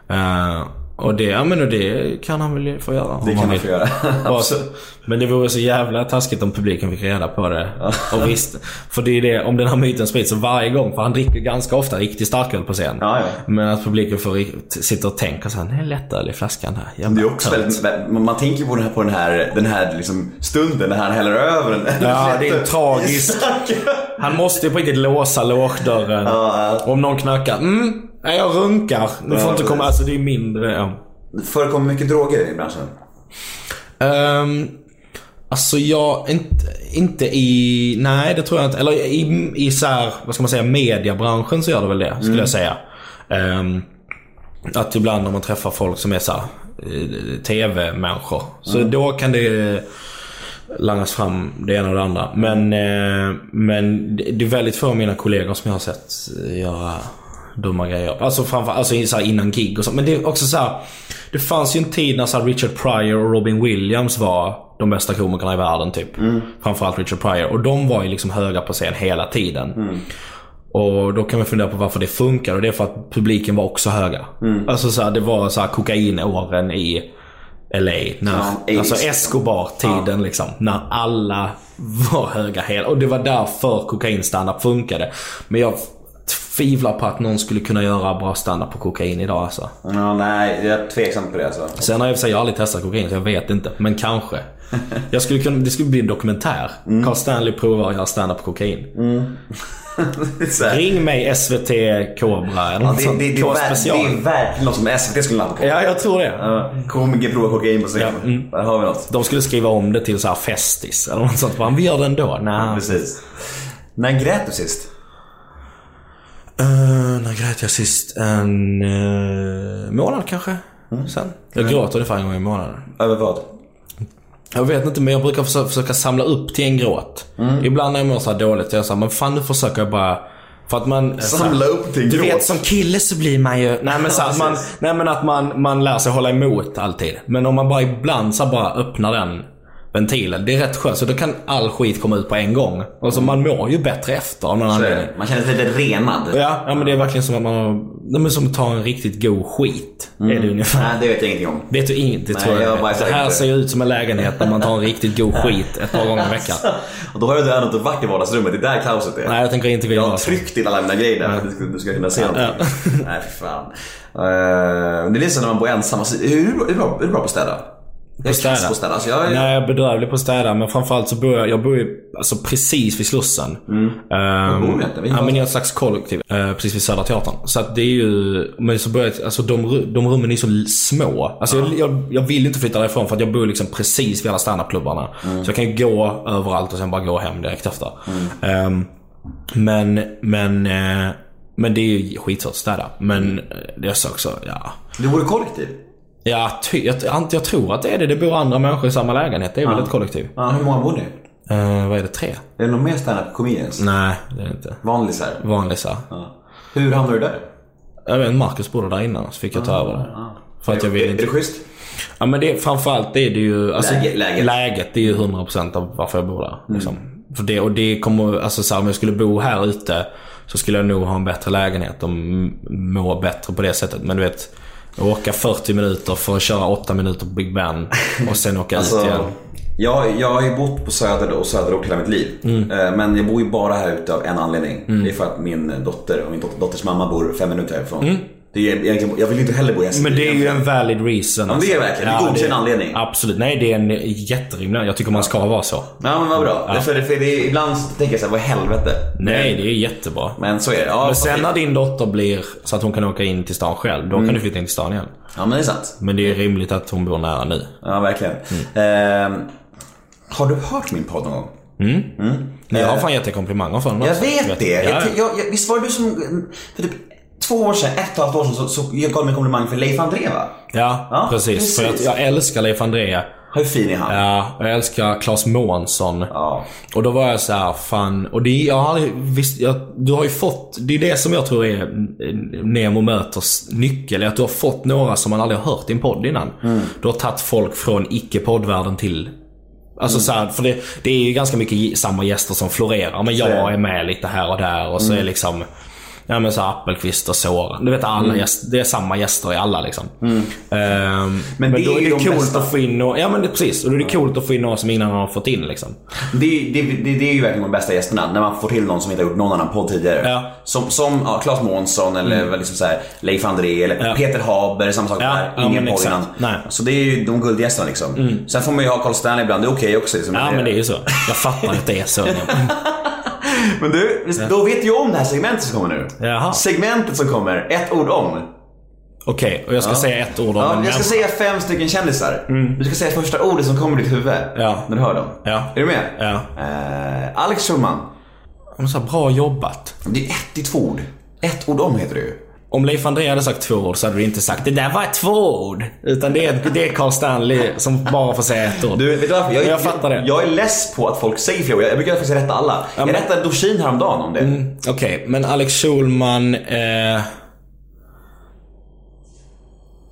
Eh, och det, ja men och det kan han väl få göra. Det kan han få göra. Men det vore så jävla taskigt om publiken fick reda på det. Och visst, för det är det, om den här myten sprids så varje gång, för han dricker ganska ofta riktig starköl på scen. Ja, ja. Men att publiken får sitta och tänka så här, det är lättöl i flaskan här. Det Jävla är också tönt." väldigt, man tänker på den här, på den här, den här liksom stunden när han häller över en Ja, det är tragiskt. Han måste ju på riktigt låsa lågdörren. Ja, Om någon knackar. Mm, nej, jag runkar. Du får inte komma. Alltså det är mindre. Ja. Förekommer mycket droger i branschen? Um, alltså jag, inte, inte i, nej det tror jag inte. Eller i, i så här, vad ska man säga, mediabranschen så gör det väl det. Skulle jag säga. Ehm, att ibland när man träffar folk som är så här, eh, TV-människor. Så då kan det langas fram det ena och det andra. Men, eh, men det det är väldigt få av mina kollegor som jag har sett eh, göra dumma grejer. Alltså, framför, alltså så innan gig och så. Men det är också så här, Det fanns ju en tid när så Richard Pryor och Robin Williams var de bästa komikerna i världen typ. Framförallt Richard Pryor. Och de var ju liksom höga på scen hela tiden. Och då kan man fundera på varför det funkar och det är för att publiken var också höga. Alltså så här, det var så här kokainåren i LA. När, Ja, alltså 80s. Escobar-tiden liksom. När alla var höga hela. Och det var därför kokainstandard funkade. Men jag tvivlar på att någon skulle kunna göra bra standard på kokain idag alltså. Ja, nej, jag är tveksam på det alltså. Sen har jag i sig aldrig testat kokain så jag vet inte. Men kanske. Jag skulle kunna, det skulle bli en dokumentär. Carl Stanley provar att göra standard på kokain. Här. Ring mig SVT Cobra eller något sånt. det, det, det är verkligen något som SVT skulle landa på. Ja, jag tror det. Ja, Komiker provar kokain på scen. Ja, mm. Där har vi något. De skulle skriva om det till så här Festis eller något sånt. Bara, Vi gör det ändå. Nej. Precis. När grät du sist? Uh, när grät jag sist? En uh, månad kanske? Sen. Jag gråter ungefär en gång i månaden. Över vad? Jag vet inte men jag brukar försöka, försöka samla upp till en gråt. Ibland när jag mår så dåligt, jag säger men fan nu försöker jag bara för att man... Samla upp till en Du gråt. vet som kille så blir man ju... Nej men, så att man, nej, men att man, man lär sig hålla emot alltid. Men om man bara ibland så bara öppnar den ventilen. Det är rätt skönt. Så då kan all skit komma ut på en gång. Och så man mår ju bättre efter av någon är anledning. Man känner sig lite renad. Ja, ja men det är verkligen som att man har... Är som att ta en riktigt god skit. Är det ungefär. Nej, det vet jag ingenting om. Vet du inget? Det Nej, tror jag. jag det här ser ju ut som en lägenhet när man tar en riktigt god skit ett par gånger i veckan. Och då har jag ändå inte varit i vardagsrummet. Det är där kaoset är. Nej, jag tänker inte gå in Jag har där. tryckt till alla mina grejer där för att du ska, du kunna se någonting. Ja. Nej, för fan. Uh, det är så när man bor ensam. Alltså, bra, hur är du bra på att städa? Jag är kass på att städa. Alltså, jag, Nej, jag är bedrövlig på att städa. Men framförallt så bor jag, jag bor ju alltså precis vid Slussen. Mm. Var bor du egentligen? ja, men i ett slags kollektiv. eh, precis vid Södra Teatern. Så att det är ju... Men så börjar jag, alltså de, de rummen är så små. Alltså jag, jag, jag vill inte flytta därifrån för att jag bor liksom precis vid alla standupklubbarna. Så jag kan ju gå överallt och sen bara gå hem direkt efter. Ehm, men, men, eh, men det är ju skitsvårt att städa. Men eh, det är så också, ja. Du bor i kollektiv? Ja, ty, jag, jag, tror att det är det. Det bor andra människor i samma lägenhet. Det är väl ett kollektiv. Ja, hur många bor ni? Eh, vad är det? Tre? Är det någon mer stand-up comedians? Nej, det är det inte. Vanlisar? Här. Ja. Hur hamnade du där? Jag vet inte, Marcus bodde där innan så fick jag ta över det. För att jag är, vill är inte... det schysst? Ja men det, framförallt det är det ju... Alltså, Läge- läget. läget. det är ju 100% av varför jag bor där. Liksom. För det, och det kommer, alltså så här, om jag skulle bo här ute så skulle jag nog ha en bättre lägenhet och må bättre på det sättet. Men du vet, åka 40 minuter för att köra 8 minuter på Big Ben och sen åka ut igen. Alltså, jag, jag har ju bott på Söder och Söderort hela mitt liv. Mm. Eh, Men jag bor ju bara här ute av en anledning. Det är för att min dotter och min dot- dotters mamma bor fem minuter härifrån. Det är, egentligen- jag vill inte heller bo i. Mm. Men det är ju en valid reason. Ja, det är verkligen. Det är godkänd anledning. Absolut. Nej, det är en jätterimlig. Jag tycker man ska vara så. Ja men vad bra. För, för det är, ibland tänker jag såhär, vad i helvete. Nej, det är jättebra. Men så är det. Ja, Men sen när din dotter blir så att hon kan åka in till stan själv, då Mm. kan du flytta in till stan igen. ja men det är sant. Men det är rimligt att hon bor nära nu. Ja verkligen. Mm. Eh, har du hört min podd någon gång? Nej, jag har fan gett dig komplimanger för den Jag också. vet det. Ja, Jag, ja. jag, jag, visst var det du som, för typ två år sedan, ett och ett halvt år sedan, så, så jag gav mig en komplimang för Leif André va? Ja, Ja, precis. För precis. jag, jag älskar Leif André. Hur fin är han? Ja, jag älskar Claes Månsson. Ja. Och då var jag så här, fan. Och det, jag har aldrig visst, jag, du har ju fått, det är det som jag tror är Nemo Möters nyckel. Att du har fått några som man aldrig har hört i en podd innan. Mm. Du har tagit folk från icke-poddvärlden till Alltså så här, för det, det är ju ganska mycket samma gäster som florerar. Men jag är med lite här och där och så är liksom Ja men så Appelqvist och Soran. Du vet alla gäster, det är samma gäster i alla liksom. Ehm, men, det då är är det de coolt bästa. att få in och, Ja men det, precis. Och då är det coolt att få in några som ingen annan har fått in liksom. Det, det, det, det är ju verkligen de bästa gästerna, när man får till någon som inte har gjort någon annan podd tidigare. Ja. Som, som ja, Claes Månsson eller väl liksom så här, Leif André eller Ja. Peter Haber, samma sak där. Ingen men podd innan. Nej. Så det är ju de guldgästerna liksom. Sen får man ju ha Carl Stanley ibland, det är okej också. Liksom. Ja men det är ju så. Jag fattar att det är så. Men du, då vet du om det här segmentet som kommer nu. Jaha. Segmentet som kommer, ett ord om. Okej, och jag ska säga ett ord om Ja, jag ska säga fem stycken kändisar. Du ska säga första ordet som kommer i ditt huvud. Ja. När du hör dem. Ja. Är du med? Ja. Eh, Alex Schulman. Men så här, bra jobbat. Det är ett i två ord. Ett ord om heter det ju. Om Leif André hade sagt två ord så hade du inte sagt det där var två ord. Utan det är, det är Carl Stanley som bara får säga ett ord. Du, vet du varför? Jag, jag fattar det. Jag är less på att folk säger ord. Jag brukar faktiskt rätta alla. jag men- rättade Dorsin häromdagen om det. Mm, Okej, men Alex Schulman... Eh,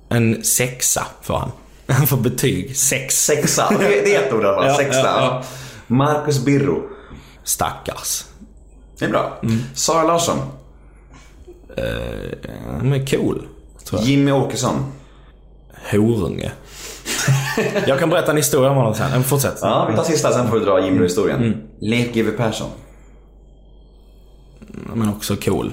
en sexa får han. Han får betyg. Sex. Sexa. Det, är ett ord i alla fall. Ja, Sexa. ja, ja. Marcus Birro. Stackars. Det är bra. Mm. Sara Larsson. Han är cool. Tror jag. Jimmy Åkesson. Horunge. jag kan berätta en historia om honom sen. Men Fortsätt. Ja, vi tar sista sen får du dra Jimmy-historien. Mm. Lek GW Persson. Men också cool.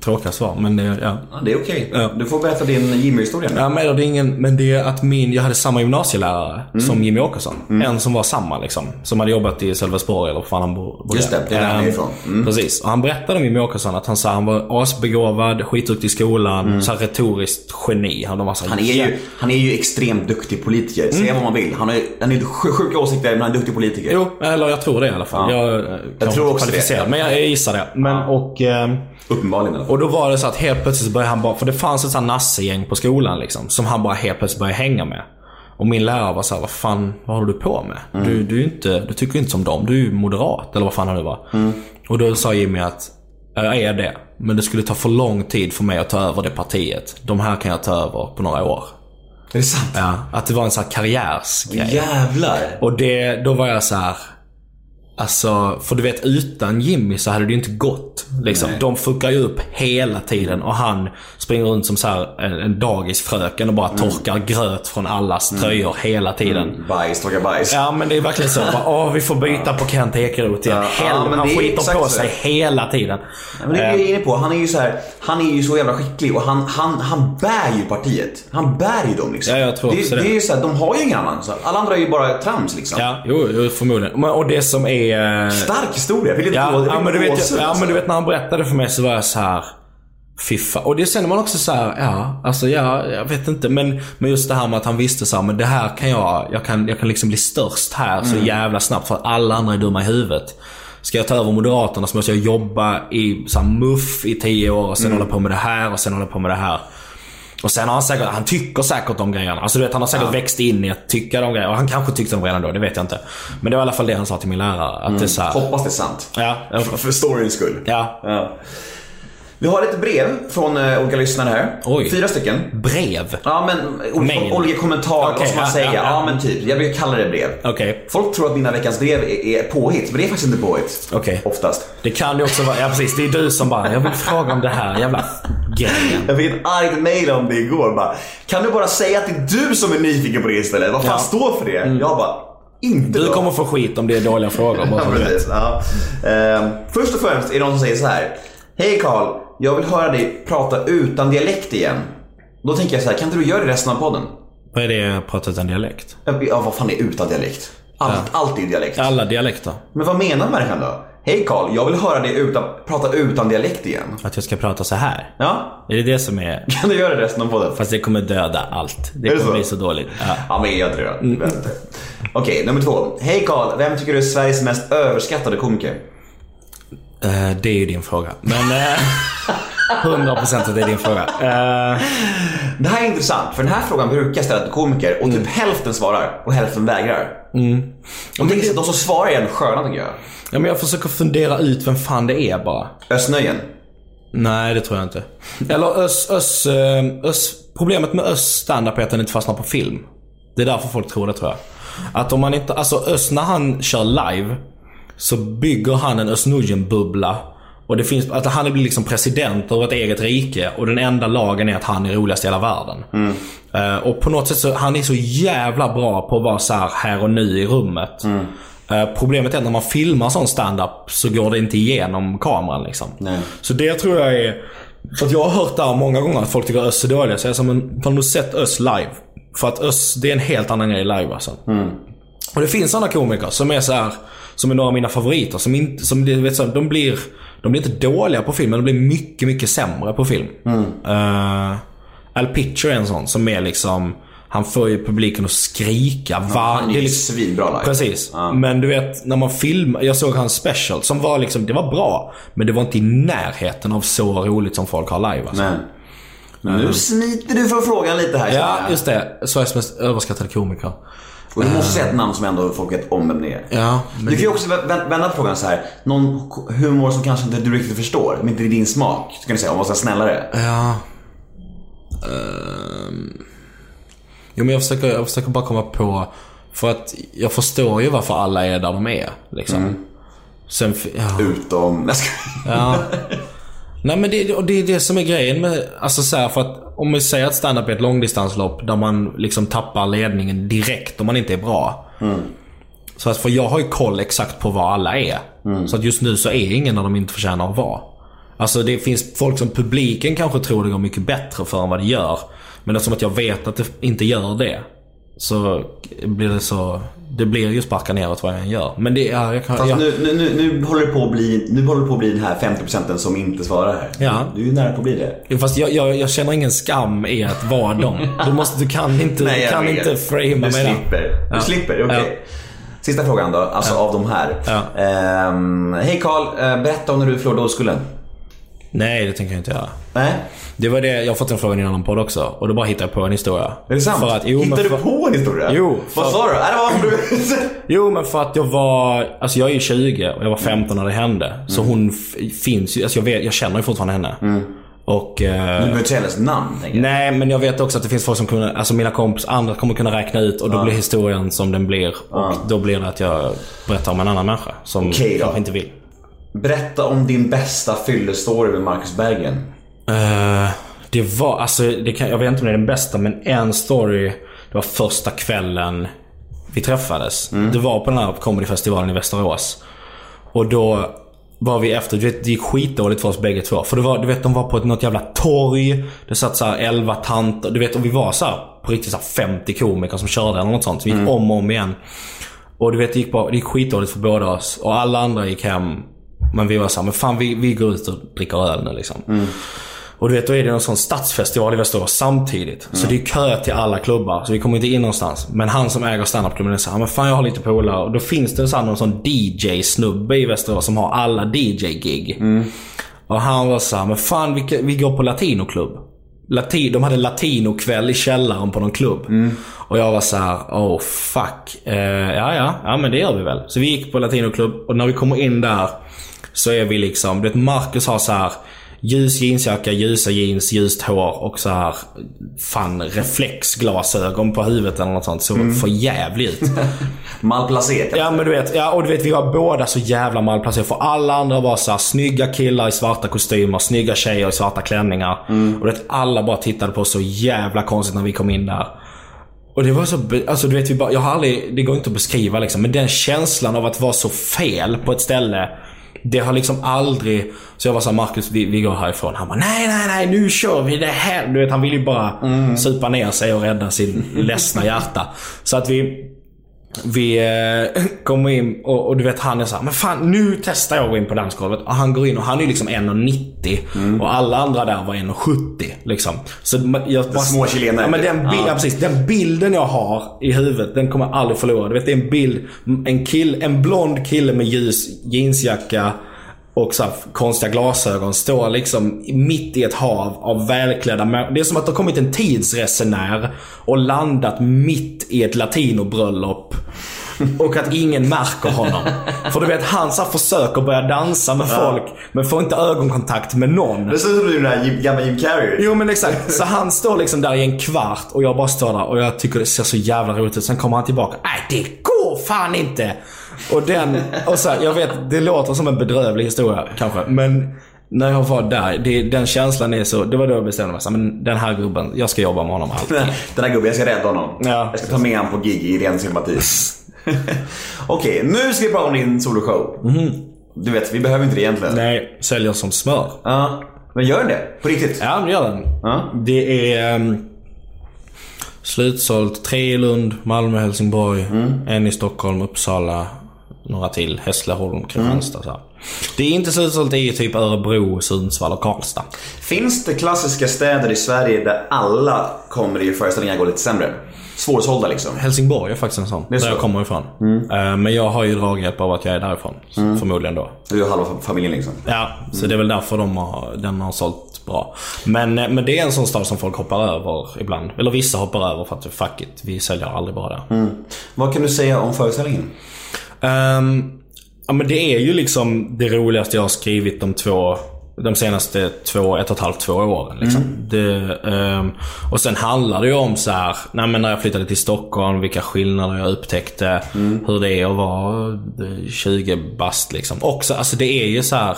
Tråkiga svar, men det, ja. Ja, det är okej. Ja. Du får berätta din Jimmy-historia. Ja, men det är ingen, men det är att min, jag hade samma gymnasielärare Mm. som Jimmy Åkesson. En som var samma liksom. Som hade jobbat i Sölvesborg eller fan han bo- bodde. Just det, det är där han är Ehm, ifrån. Mm. Precis. Och han berättade om Jimmy Åkesson att han sa han var asbegåvad, skitduktig i skolan, så här retoriskt geni. Han, var så här, Mm. Han är, ju, han är ju extremt duktig politiker. Säga vad man vill. Han har ju han är ju sj- sjuka åsikter men han är duktig politiker. Jo, eller jag tror det i alla fall. Ja. Jag, eh, kanske tror också det. kvalificerad, Men jag, jag gissar det. Men, och, ehm, Uppenbarligen. Och då var det så att helt plötsligt började han bara, för det fanns ett sånt nassegäng på skolan liksom. Som han bara helt plötsligt började hänga med. Och min lärare var så här, vad fan, vad håller du på med? Du, du, är inte, du tycker inte som dem, du är ju moderat eller vad fan han nu var. Och då sa Jimmy att, jag är det. Men det skulle ta för lång tid för mig att ta över det partiet. De här kan jag ta över på några år. Är det sant? Ja, att det var en sån här karriärsgrej. Jävlar. Och det, då var jag så här. Alltså, för du vet utan Jimmy så hade det ju inte gått. Liksom. De fuckar ju upp hela tiden och han springer runt som så här en, en dagisfröken och bara torkar gröt från allas tröjor hela tiden. Bajs, torka bajs. Ja men det är verkligen så. Bara, Åh, vi får byta på Kent Ekeroth igen. Ja, ja, Helvete, men han skiter på så. sig hela tiden. Ja, men det är det jag inne på. Han är ju så här, han är ju så jävla skicklig och han, han, han bär ju partiet. Han bär ju dem liksom. Ja, jag tror det, också det. det är ju så här, de har ju ingen annan. Så alla andra är ju bara trams liksom. Ja, jo, jo förmodligen. Men- Och det som är... eh, Stark historia. Vill inte Ja, gå- ja, men du vet, ja men du vet när han berättade för mig så var jag så här. Fan. Och det känner man också så här, ja, alltså ja, jag vet inte. Men, men just det här med att han visste så här, men det här kan jag, jag kan, jag kan liksom bli störst här så jävla snabbt för att alla andra är dumma i huvudet. Ska jag ta över Moderaterna så måste jag jobba i så här, muff i tio år och sen hålla på med det här och sen hålla på med det här. Och sen har han säkert, han tycker säkert de grejerna. Alltså du vet, han har säkert växt in i att tycka de grejerna. Och han kanske tyckte de redan då, det vet jag inte. Men det var i alla fall det han sa till min lärare. Att det är så här, Hoppas det är sant. Ja, För, för storyns skull. ja. Ja. Vi har lite brev från eh, olika lyssnare här. Oj. Fyra stycken. Brev? Ja men olika, kommentarer, Okej, vad ska man ja, säga? ja, Ja, ja. men typ. Jag brukar kalla det brev. Okej. Folk tror att mina veckans brev är, är påhitt, men det är faktiskt inte påhitt. Okej. Oftast. Det kan ju också vara, ja precis, det är du som bara, jag vill fråga om det här jävla grejen. Jag fick ett argt mail om det igår bara. Kan du bara säga att det är du som är nyfiken på det istället? Vad fan Ja. står för det? Jag bara, inte Du då. kommer få skit om det är dåliga frågor. Bara Ja, så du vet. precis. Ja. Ehm, först och främst är det någon som säger så här. Hej Karl, jag vill höra dig prata utan dialekt igen. Då tänker jag så här, kan inte du göra det resten av podden? Vad är det, prata utan dialekt? Ja, vad fan är utan dialekt? Allt, allt är dialekt. Alla dialekter. Men vad menar människan då? Hej Karl, jag vill höra dig utan, prata utan dialekt igen. Att jag ska prata så här. Ja, Är det det som är... kan du göra det resten av podden? Fast det kommer döda allt. Det kommer så? bli så dåligt. Ja. Ja, men gör inte det. Mm. Okej, nummer två. Hej Karl, vem tycker du är Sveriges mest överskattade komiker? Eh, det är ju din fråga. Men... eh, 100% att det är din fråga. Eh, Det här är intressant, för den här frågan brukar ställa till komiker och typ hälften svarar och hälften vägrar. Och det är de som svarar är ändå sköna tycker jag. ja, men jag försöker fundera ut vem fan det är bara. Östnöjen. Nej, det tror jag inte. Eller Ös, Ös, eh, Ös, problemet med Ös standup är att den inte fastnar på film. Det är därför folk tror det tror jag. Att om man inte, alltså Ös när han kör live så bygger han en Özz bubbla och det finns, att han blir liksom president över ett eget rike och den enda lagen är att han är roligast i hela världen. Eh, och på något sätt så, han är så jävla bra på att vara så här, här och nu i rummet. Eh, problemet är att när man filmar sån stand-up så går det inte igenom kameran liksom. Nej. Så det tror jag är... För att jag har hört där många gånger att folk tycker Öss är dåliga. Så jag säger har du sett Öss live? För att Öss, det är en helt annan grej live alltså. Och det finns andra komiker som är så här, som är några av mina favoriter. Som inte, som, du vet, så, de, blir, de blir inte dåliga på film, men de blir mycket, mycket sämre på film. Uh, Al Pitcher är en sån som är liksom, han får ju publiken att skrika. var, Han är ju liksom, svinbra live. Precis. Men du vet, när man filmar. Jag såg hans special som var liksom, det var bra. Men det var inte i närheten av så roligt som folk har live alltså. Nej. Nu smiter du från frågan lite här Ja, just det. Sveriges mest överskattade komiker. Och du måste säga ett namn som ändå folk vet om vem det är. Ja, Du kan ju också vä- vända på frågan så här. Någon humor som kanske inte du riktigt förstår, men inte är din smak. Så kan du säga, om man ska vara snällare. Ja. Ehm. Jo men jag försöker, jag försöker bara komma på... För att jag förstår ju varför alla är där de är. Liksom. Sen... f- Ja. Utom... Ja. Nej men det, och det är det som är grejen med... Alltså så här, för att om vi säger att stand-up är ett långdistanslopp där man liksom tappar ledningen direkt om man inte är bra. Så att för jag har ju koll exakt på vad alla är. Så att just nu så är ingen där de inte förtjänar att vara. Alltså det finns folk som publiken kanske tror det går mycket bättre för än vad det gör. Men eftersom att jag vet att det inte gör det. Så blir det så... Det blir ju sparka neråt vad jag än gör. Men det är... Jag kan, Fast jag, nu, nu, nu, håller det på att bli, nu håller det på att bli den här 50% som inte svarar här. Ja. Du är ju nära på att bli det. Fast jag, jag, jag känner ingen skam i att vara dem. Du, måste, du kan inte, Nej, du kan vet. inte framea Du mig där. slipper. Du Ja. slipper, okej. Ja. Sista frågan då, alltså av de här. Ja. Ehm, Hej Karl, eh, berätta om när du förlorade oskulden. Nej, det tänker jag inte göra. Nej? Det var det, jag har fått den frågan i en annan podd också. Och då bara hittade jag på en historia. Är det sant? För att, jo, Hittar men du för, på en historia? Jo, Vad för- sa du? Det var du... Jo, men för att jag var... Alltså jag är ju 20 och jag var 15 när det hände. Så Mm. hon f- finns ju... Alltså jag, vet, jag känner ju fortfarande henne. Och... Eh, Du behöver inte säga hennes namn. Nej, men jag vet också att det finns folk som kunde, alltså mina kompis, andra kommer kunna räkna ut och då blir historien som den blir. Och då blir det att jag berättar om en annan människa som då. kanske inte vill. Berätta om din bästa fyllestory med Marcus Berggren. Eh, det var, alltså det kan, jag vet inte om det är den bästa men en story. Det var första kvällen vi träffades. Det var på den här comedyfestivalen i Västerås. Och då var vi efter, du vet det gick skitdåligt för oss bägge två. För det var, du vet de var på ett, något jävla torg. Det satt så här 11 tanter. Du vet och vi var så här, på riktigt så här 50 komiker som körde eller något sånt. Så vi gick om och om igen. Och du vet det gick, bara, det gick skitdåligt för båda oss. Och alla andra gick hem. Men vi var såhär, men fan vi, vi går ut och dricker öl nu liksom. Och du vet, då är det en sån stadsfestival i Västerås samtidigt. Så det är kö till alla klubbar. Så vi kommer inte in någonstans. Men han som äger standupklubben säger men fan jag har lite polare. Och då finns det så här någon sån DJ-snubbe i Västerås som har alla DJ-gig. Och han var såhär, men fan vi, vi går på latinoklubb. Latin, de hade latinokväll i källaren på någon klubb. Och jag var så här: oh fuck. Eh, ja, ja, ja men det gör vi väl. Så vi gick på latinoklubb och när vi kommer in där så är vi liksom, du vet Marcus har så här ljus jeansjacka, ljusa jeans, ljust hår och så här fan reflexglasögon på huvudet eller något sånt. Så för jävligt ut. Malplacerat. Ja men du vet, ja, och du vet vi var båda så jävla malplacerade. För alla andra var så här, snygga killar i svarta kostymer, snygga tjejer i svarta klänningar. Och du vet, alla bara tittade på oss så jävla konstigt när vi kom in där. Och det var så, alltså du vet vi bara, jag har aldrig, det går inte att beskriva liksom. Men den känslan av att vara så fel på ett ställe. Det har liksom aldrig... Så jag var såhär, Marcus vi, vi går härifrån. Han bara, nej nej nej nu kör vi det här. Du vet han vill ju bara supa ner sig och rädda sin ledsna hjärta. Så att vi... Vi eh, kommer in och, och du vet han är såhär, men fan nu testar jag att gå in på dansgolvet. Och han går in och han är liksom 1,90 och alla andra där var 1,70 liksom. Så ma- jag bara, små chilenare. Ja, men den, bi- Ja. ja. precis, den bilden jag har i huvudet, den kommer jag aldrig förlora. Du vet det är en bild, en, kill, en blond kille med ljus jeansjacka och så här konstiga glasögon står liksom mitt i ett hav av välklädda. Det är som att det har kommit en tidsresenär och landat mitt i ett latinobröllop. Och att ingen märker honom. För du vet, han så försöker börja dansa med folk men får inte ögonkontakt med någon. Det ser ut som den här Jim- gamla Jim Carrey. Jo men exakt. Så han står liksom där i en kvart och jag bara står där och jag tycker det ser så jävla roligt ut. Sen kommer han tillbaka. Nej det går fan inte! Och den, och så här, jag vet det låter som en bedrövlig historia kanske. Men när jag var där, det, den känslan är så, det var då jag bestämde mig. Så, men den här gubben, jag ska jobba med honom alltid. Den här gubben, jag ska rädda honom. Ja. Jag ska ta med honom på gig i ren sympati. Okej, nu ska vi prata om din soloshow. Du vet, vi behöver inte det egentligen. Nej, säljer som smör. Ja, men gör den det? På riktigt? Ja, det gör den. Ja. Det är um, slutsålt. Tre i Lund, Malmö, Helsingborg. En i Stockholm, Uppsala. Några till. Hässleholm, Kristianstad. Så här. Det är inte slutsålt i typ Örebro, Sundsvall och Karlstad. Finns det klassiska städer i Sverige där alla kommer i föreställningar går lite sämre? svårsålda liksom. Helsingborg är faktiskt en sån. är där jag så? kommer ifrån. Eh, Men jag har ju draghjälp av att jag är därifrån. Förmodligen då. Du är halva familjen liksom. Ja, så det är väl därför de har, den har sålt bra. Men, eh, men det är en sån stad som folk hoppar över ibland. Eller vissa hoppar över för att fuck it, vi säljer aldrig bra där. Vad kan du säga om föreställningen? Ehm, ja men det är ju liksom det roligaste jag har skrivit de två de senaste två, ett och ett halvt, två åren. Liksom. Det, ehm, och sen handlar det ju om så här, nej, när jag flyttade till Stockholm, vilka skillnader jag upptäckte. Hur det är att vara eh, 20 bast liksom. Också, alltså det är ju så här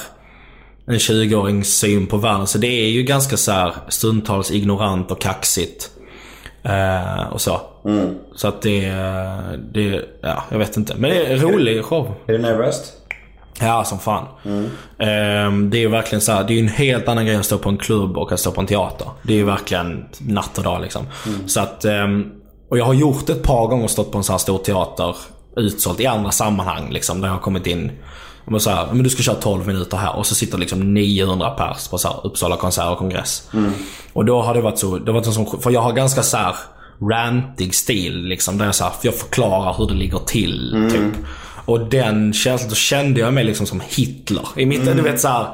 en 20-årings syn på världen. Så det är ju ganska så här stundtals ignorant och kaxigt. Eh, och så. Så att det, det, ja jag vet inte. Men det är en rolig show. Är du nervös? Ja, som fan. Ehm, det är ju verkligen så här, det är ju en helt annan grej att stå på en klubb och att stå på en teater. Det är ju verkligen natt och dag liksom. Så att, ehm, och jag har gjort ett par gånger stått på en sån här stor teater utsålt i andra sammanhang liksom. Där jag har kommit in och så här, men du ska köra 12 minuter här och så sitter liksom 900 pers på så här Uppsala konsert och kongress. Och då har det varit så, det har varit en sån, för jag har ganska så här rantig stil liksom. Där jag, så här, jag förklarar hur det ligger till typ. Och den känslan, då kände jag mig liksom som Hitler. I mitt, du vet så här,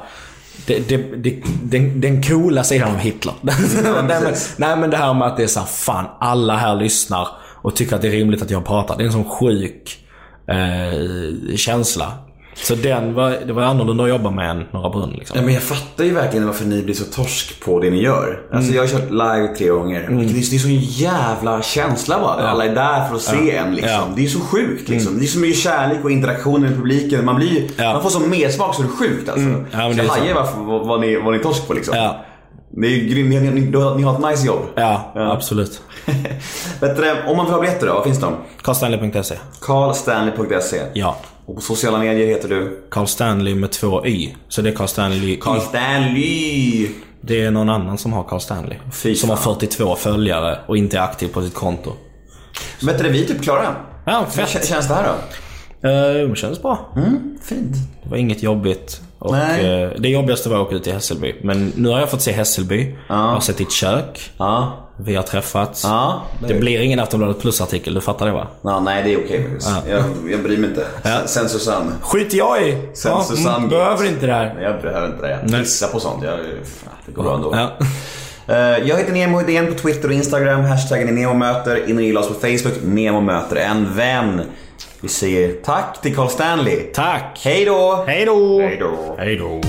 det, det, det, den, den coola sidan av Hitler. nej, men, nej men det här med att det är så här, fan alla här lyssnar och tycker att det är rimligt att jag pratar. Det är en sån sjuk eh, känsla. Så den var, det var annorlunda att jobba med än Norra Brunn liksom. Ja, men jag fattar ju verkligen varför ni blir så torsk på det ni gör. Alltså jag har kört live tre gånger. Det är det är så jävla känsla bara. Alla är där för att se en liksom. Ja. Det är så sjukt liksom. Det är så mycket kärlek och interaktion med publiken. Man blir Ja. man får sån mersmak så det är sjukt alltså. Ja, men så jag hajar varför, vad, vad, ni, vad ni är torsk på liksom. Ja, Det är grymt. Ni, ni, ni, har- ett nice jobb. ja, Ja. absolut. Du, om man vill ha biljetter då, vad finns de? Carlstanley.se. Carlstanley.se Ja. Och på sociala medier heter du? Carl Stanley med två Y. Så det är Carl Stanley. Carl Stanley! Det är någon annan som har Carl Stanley. Fy som har fan. 42 följare och inte är aktiv på sitt konto. Vet du, vi är typ klara. Ja, Hur kä- känns det här då? Uh, det känns bra. Fint. Det var inget jobbigt. Och, Nej. eh, det jobbigaste var att åka ut till Hässelby. Men nu har jag fått se Hässelby. Jag har sett ditt kök. Ja. Vi har träffats. Ja. Det blir ingen Aftonbladet plus-artikel, du fattar det va? Ja, nej, det är okej faktiskt. Jag, jag bryr mig inte. Ja. Sen Susanne. Skiter jag i! Sen ja, Susanne mm, behöver inte det här. Nej, Jag behöver inte det. Jag pissar på sånt. Jag, det går bra ändå. Ja. Eh, Jag heter Nemo Hedén på Twitter och Instagram. Hashtaggen är NEMOMÖTER. In och gilla oss på Facebook. Nemo möter en vän. Vi säger tack till Carl Stanley. Tack! Hej då! Hej då! Hej då! Hej då!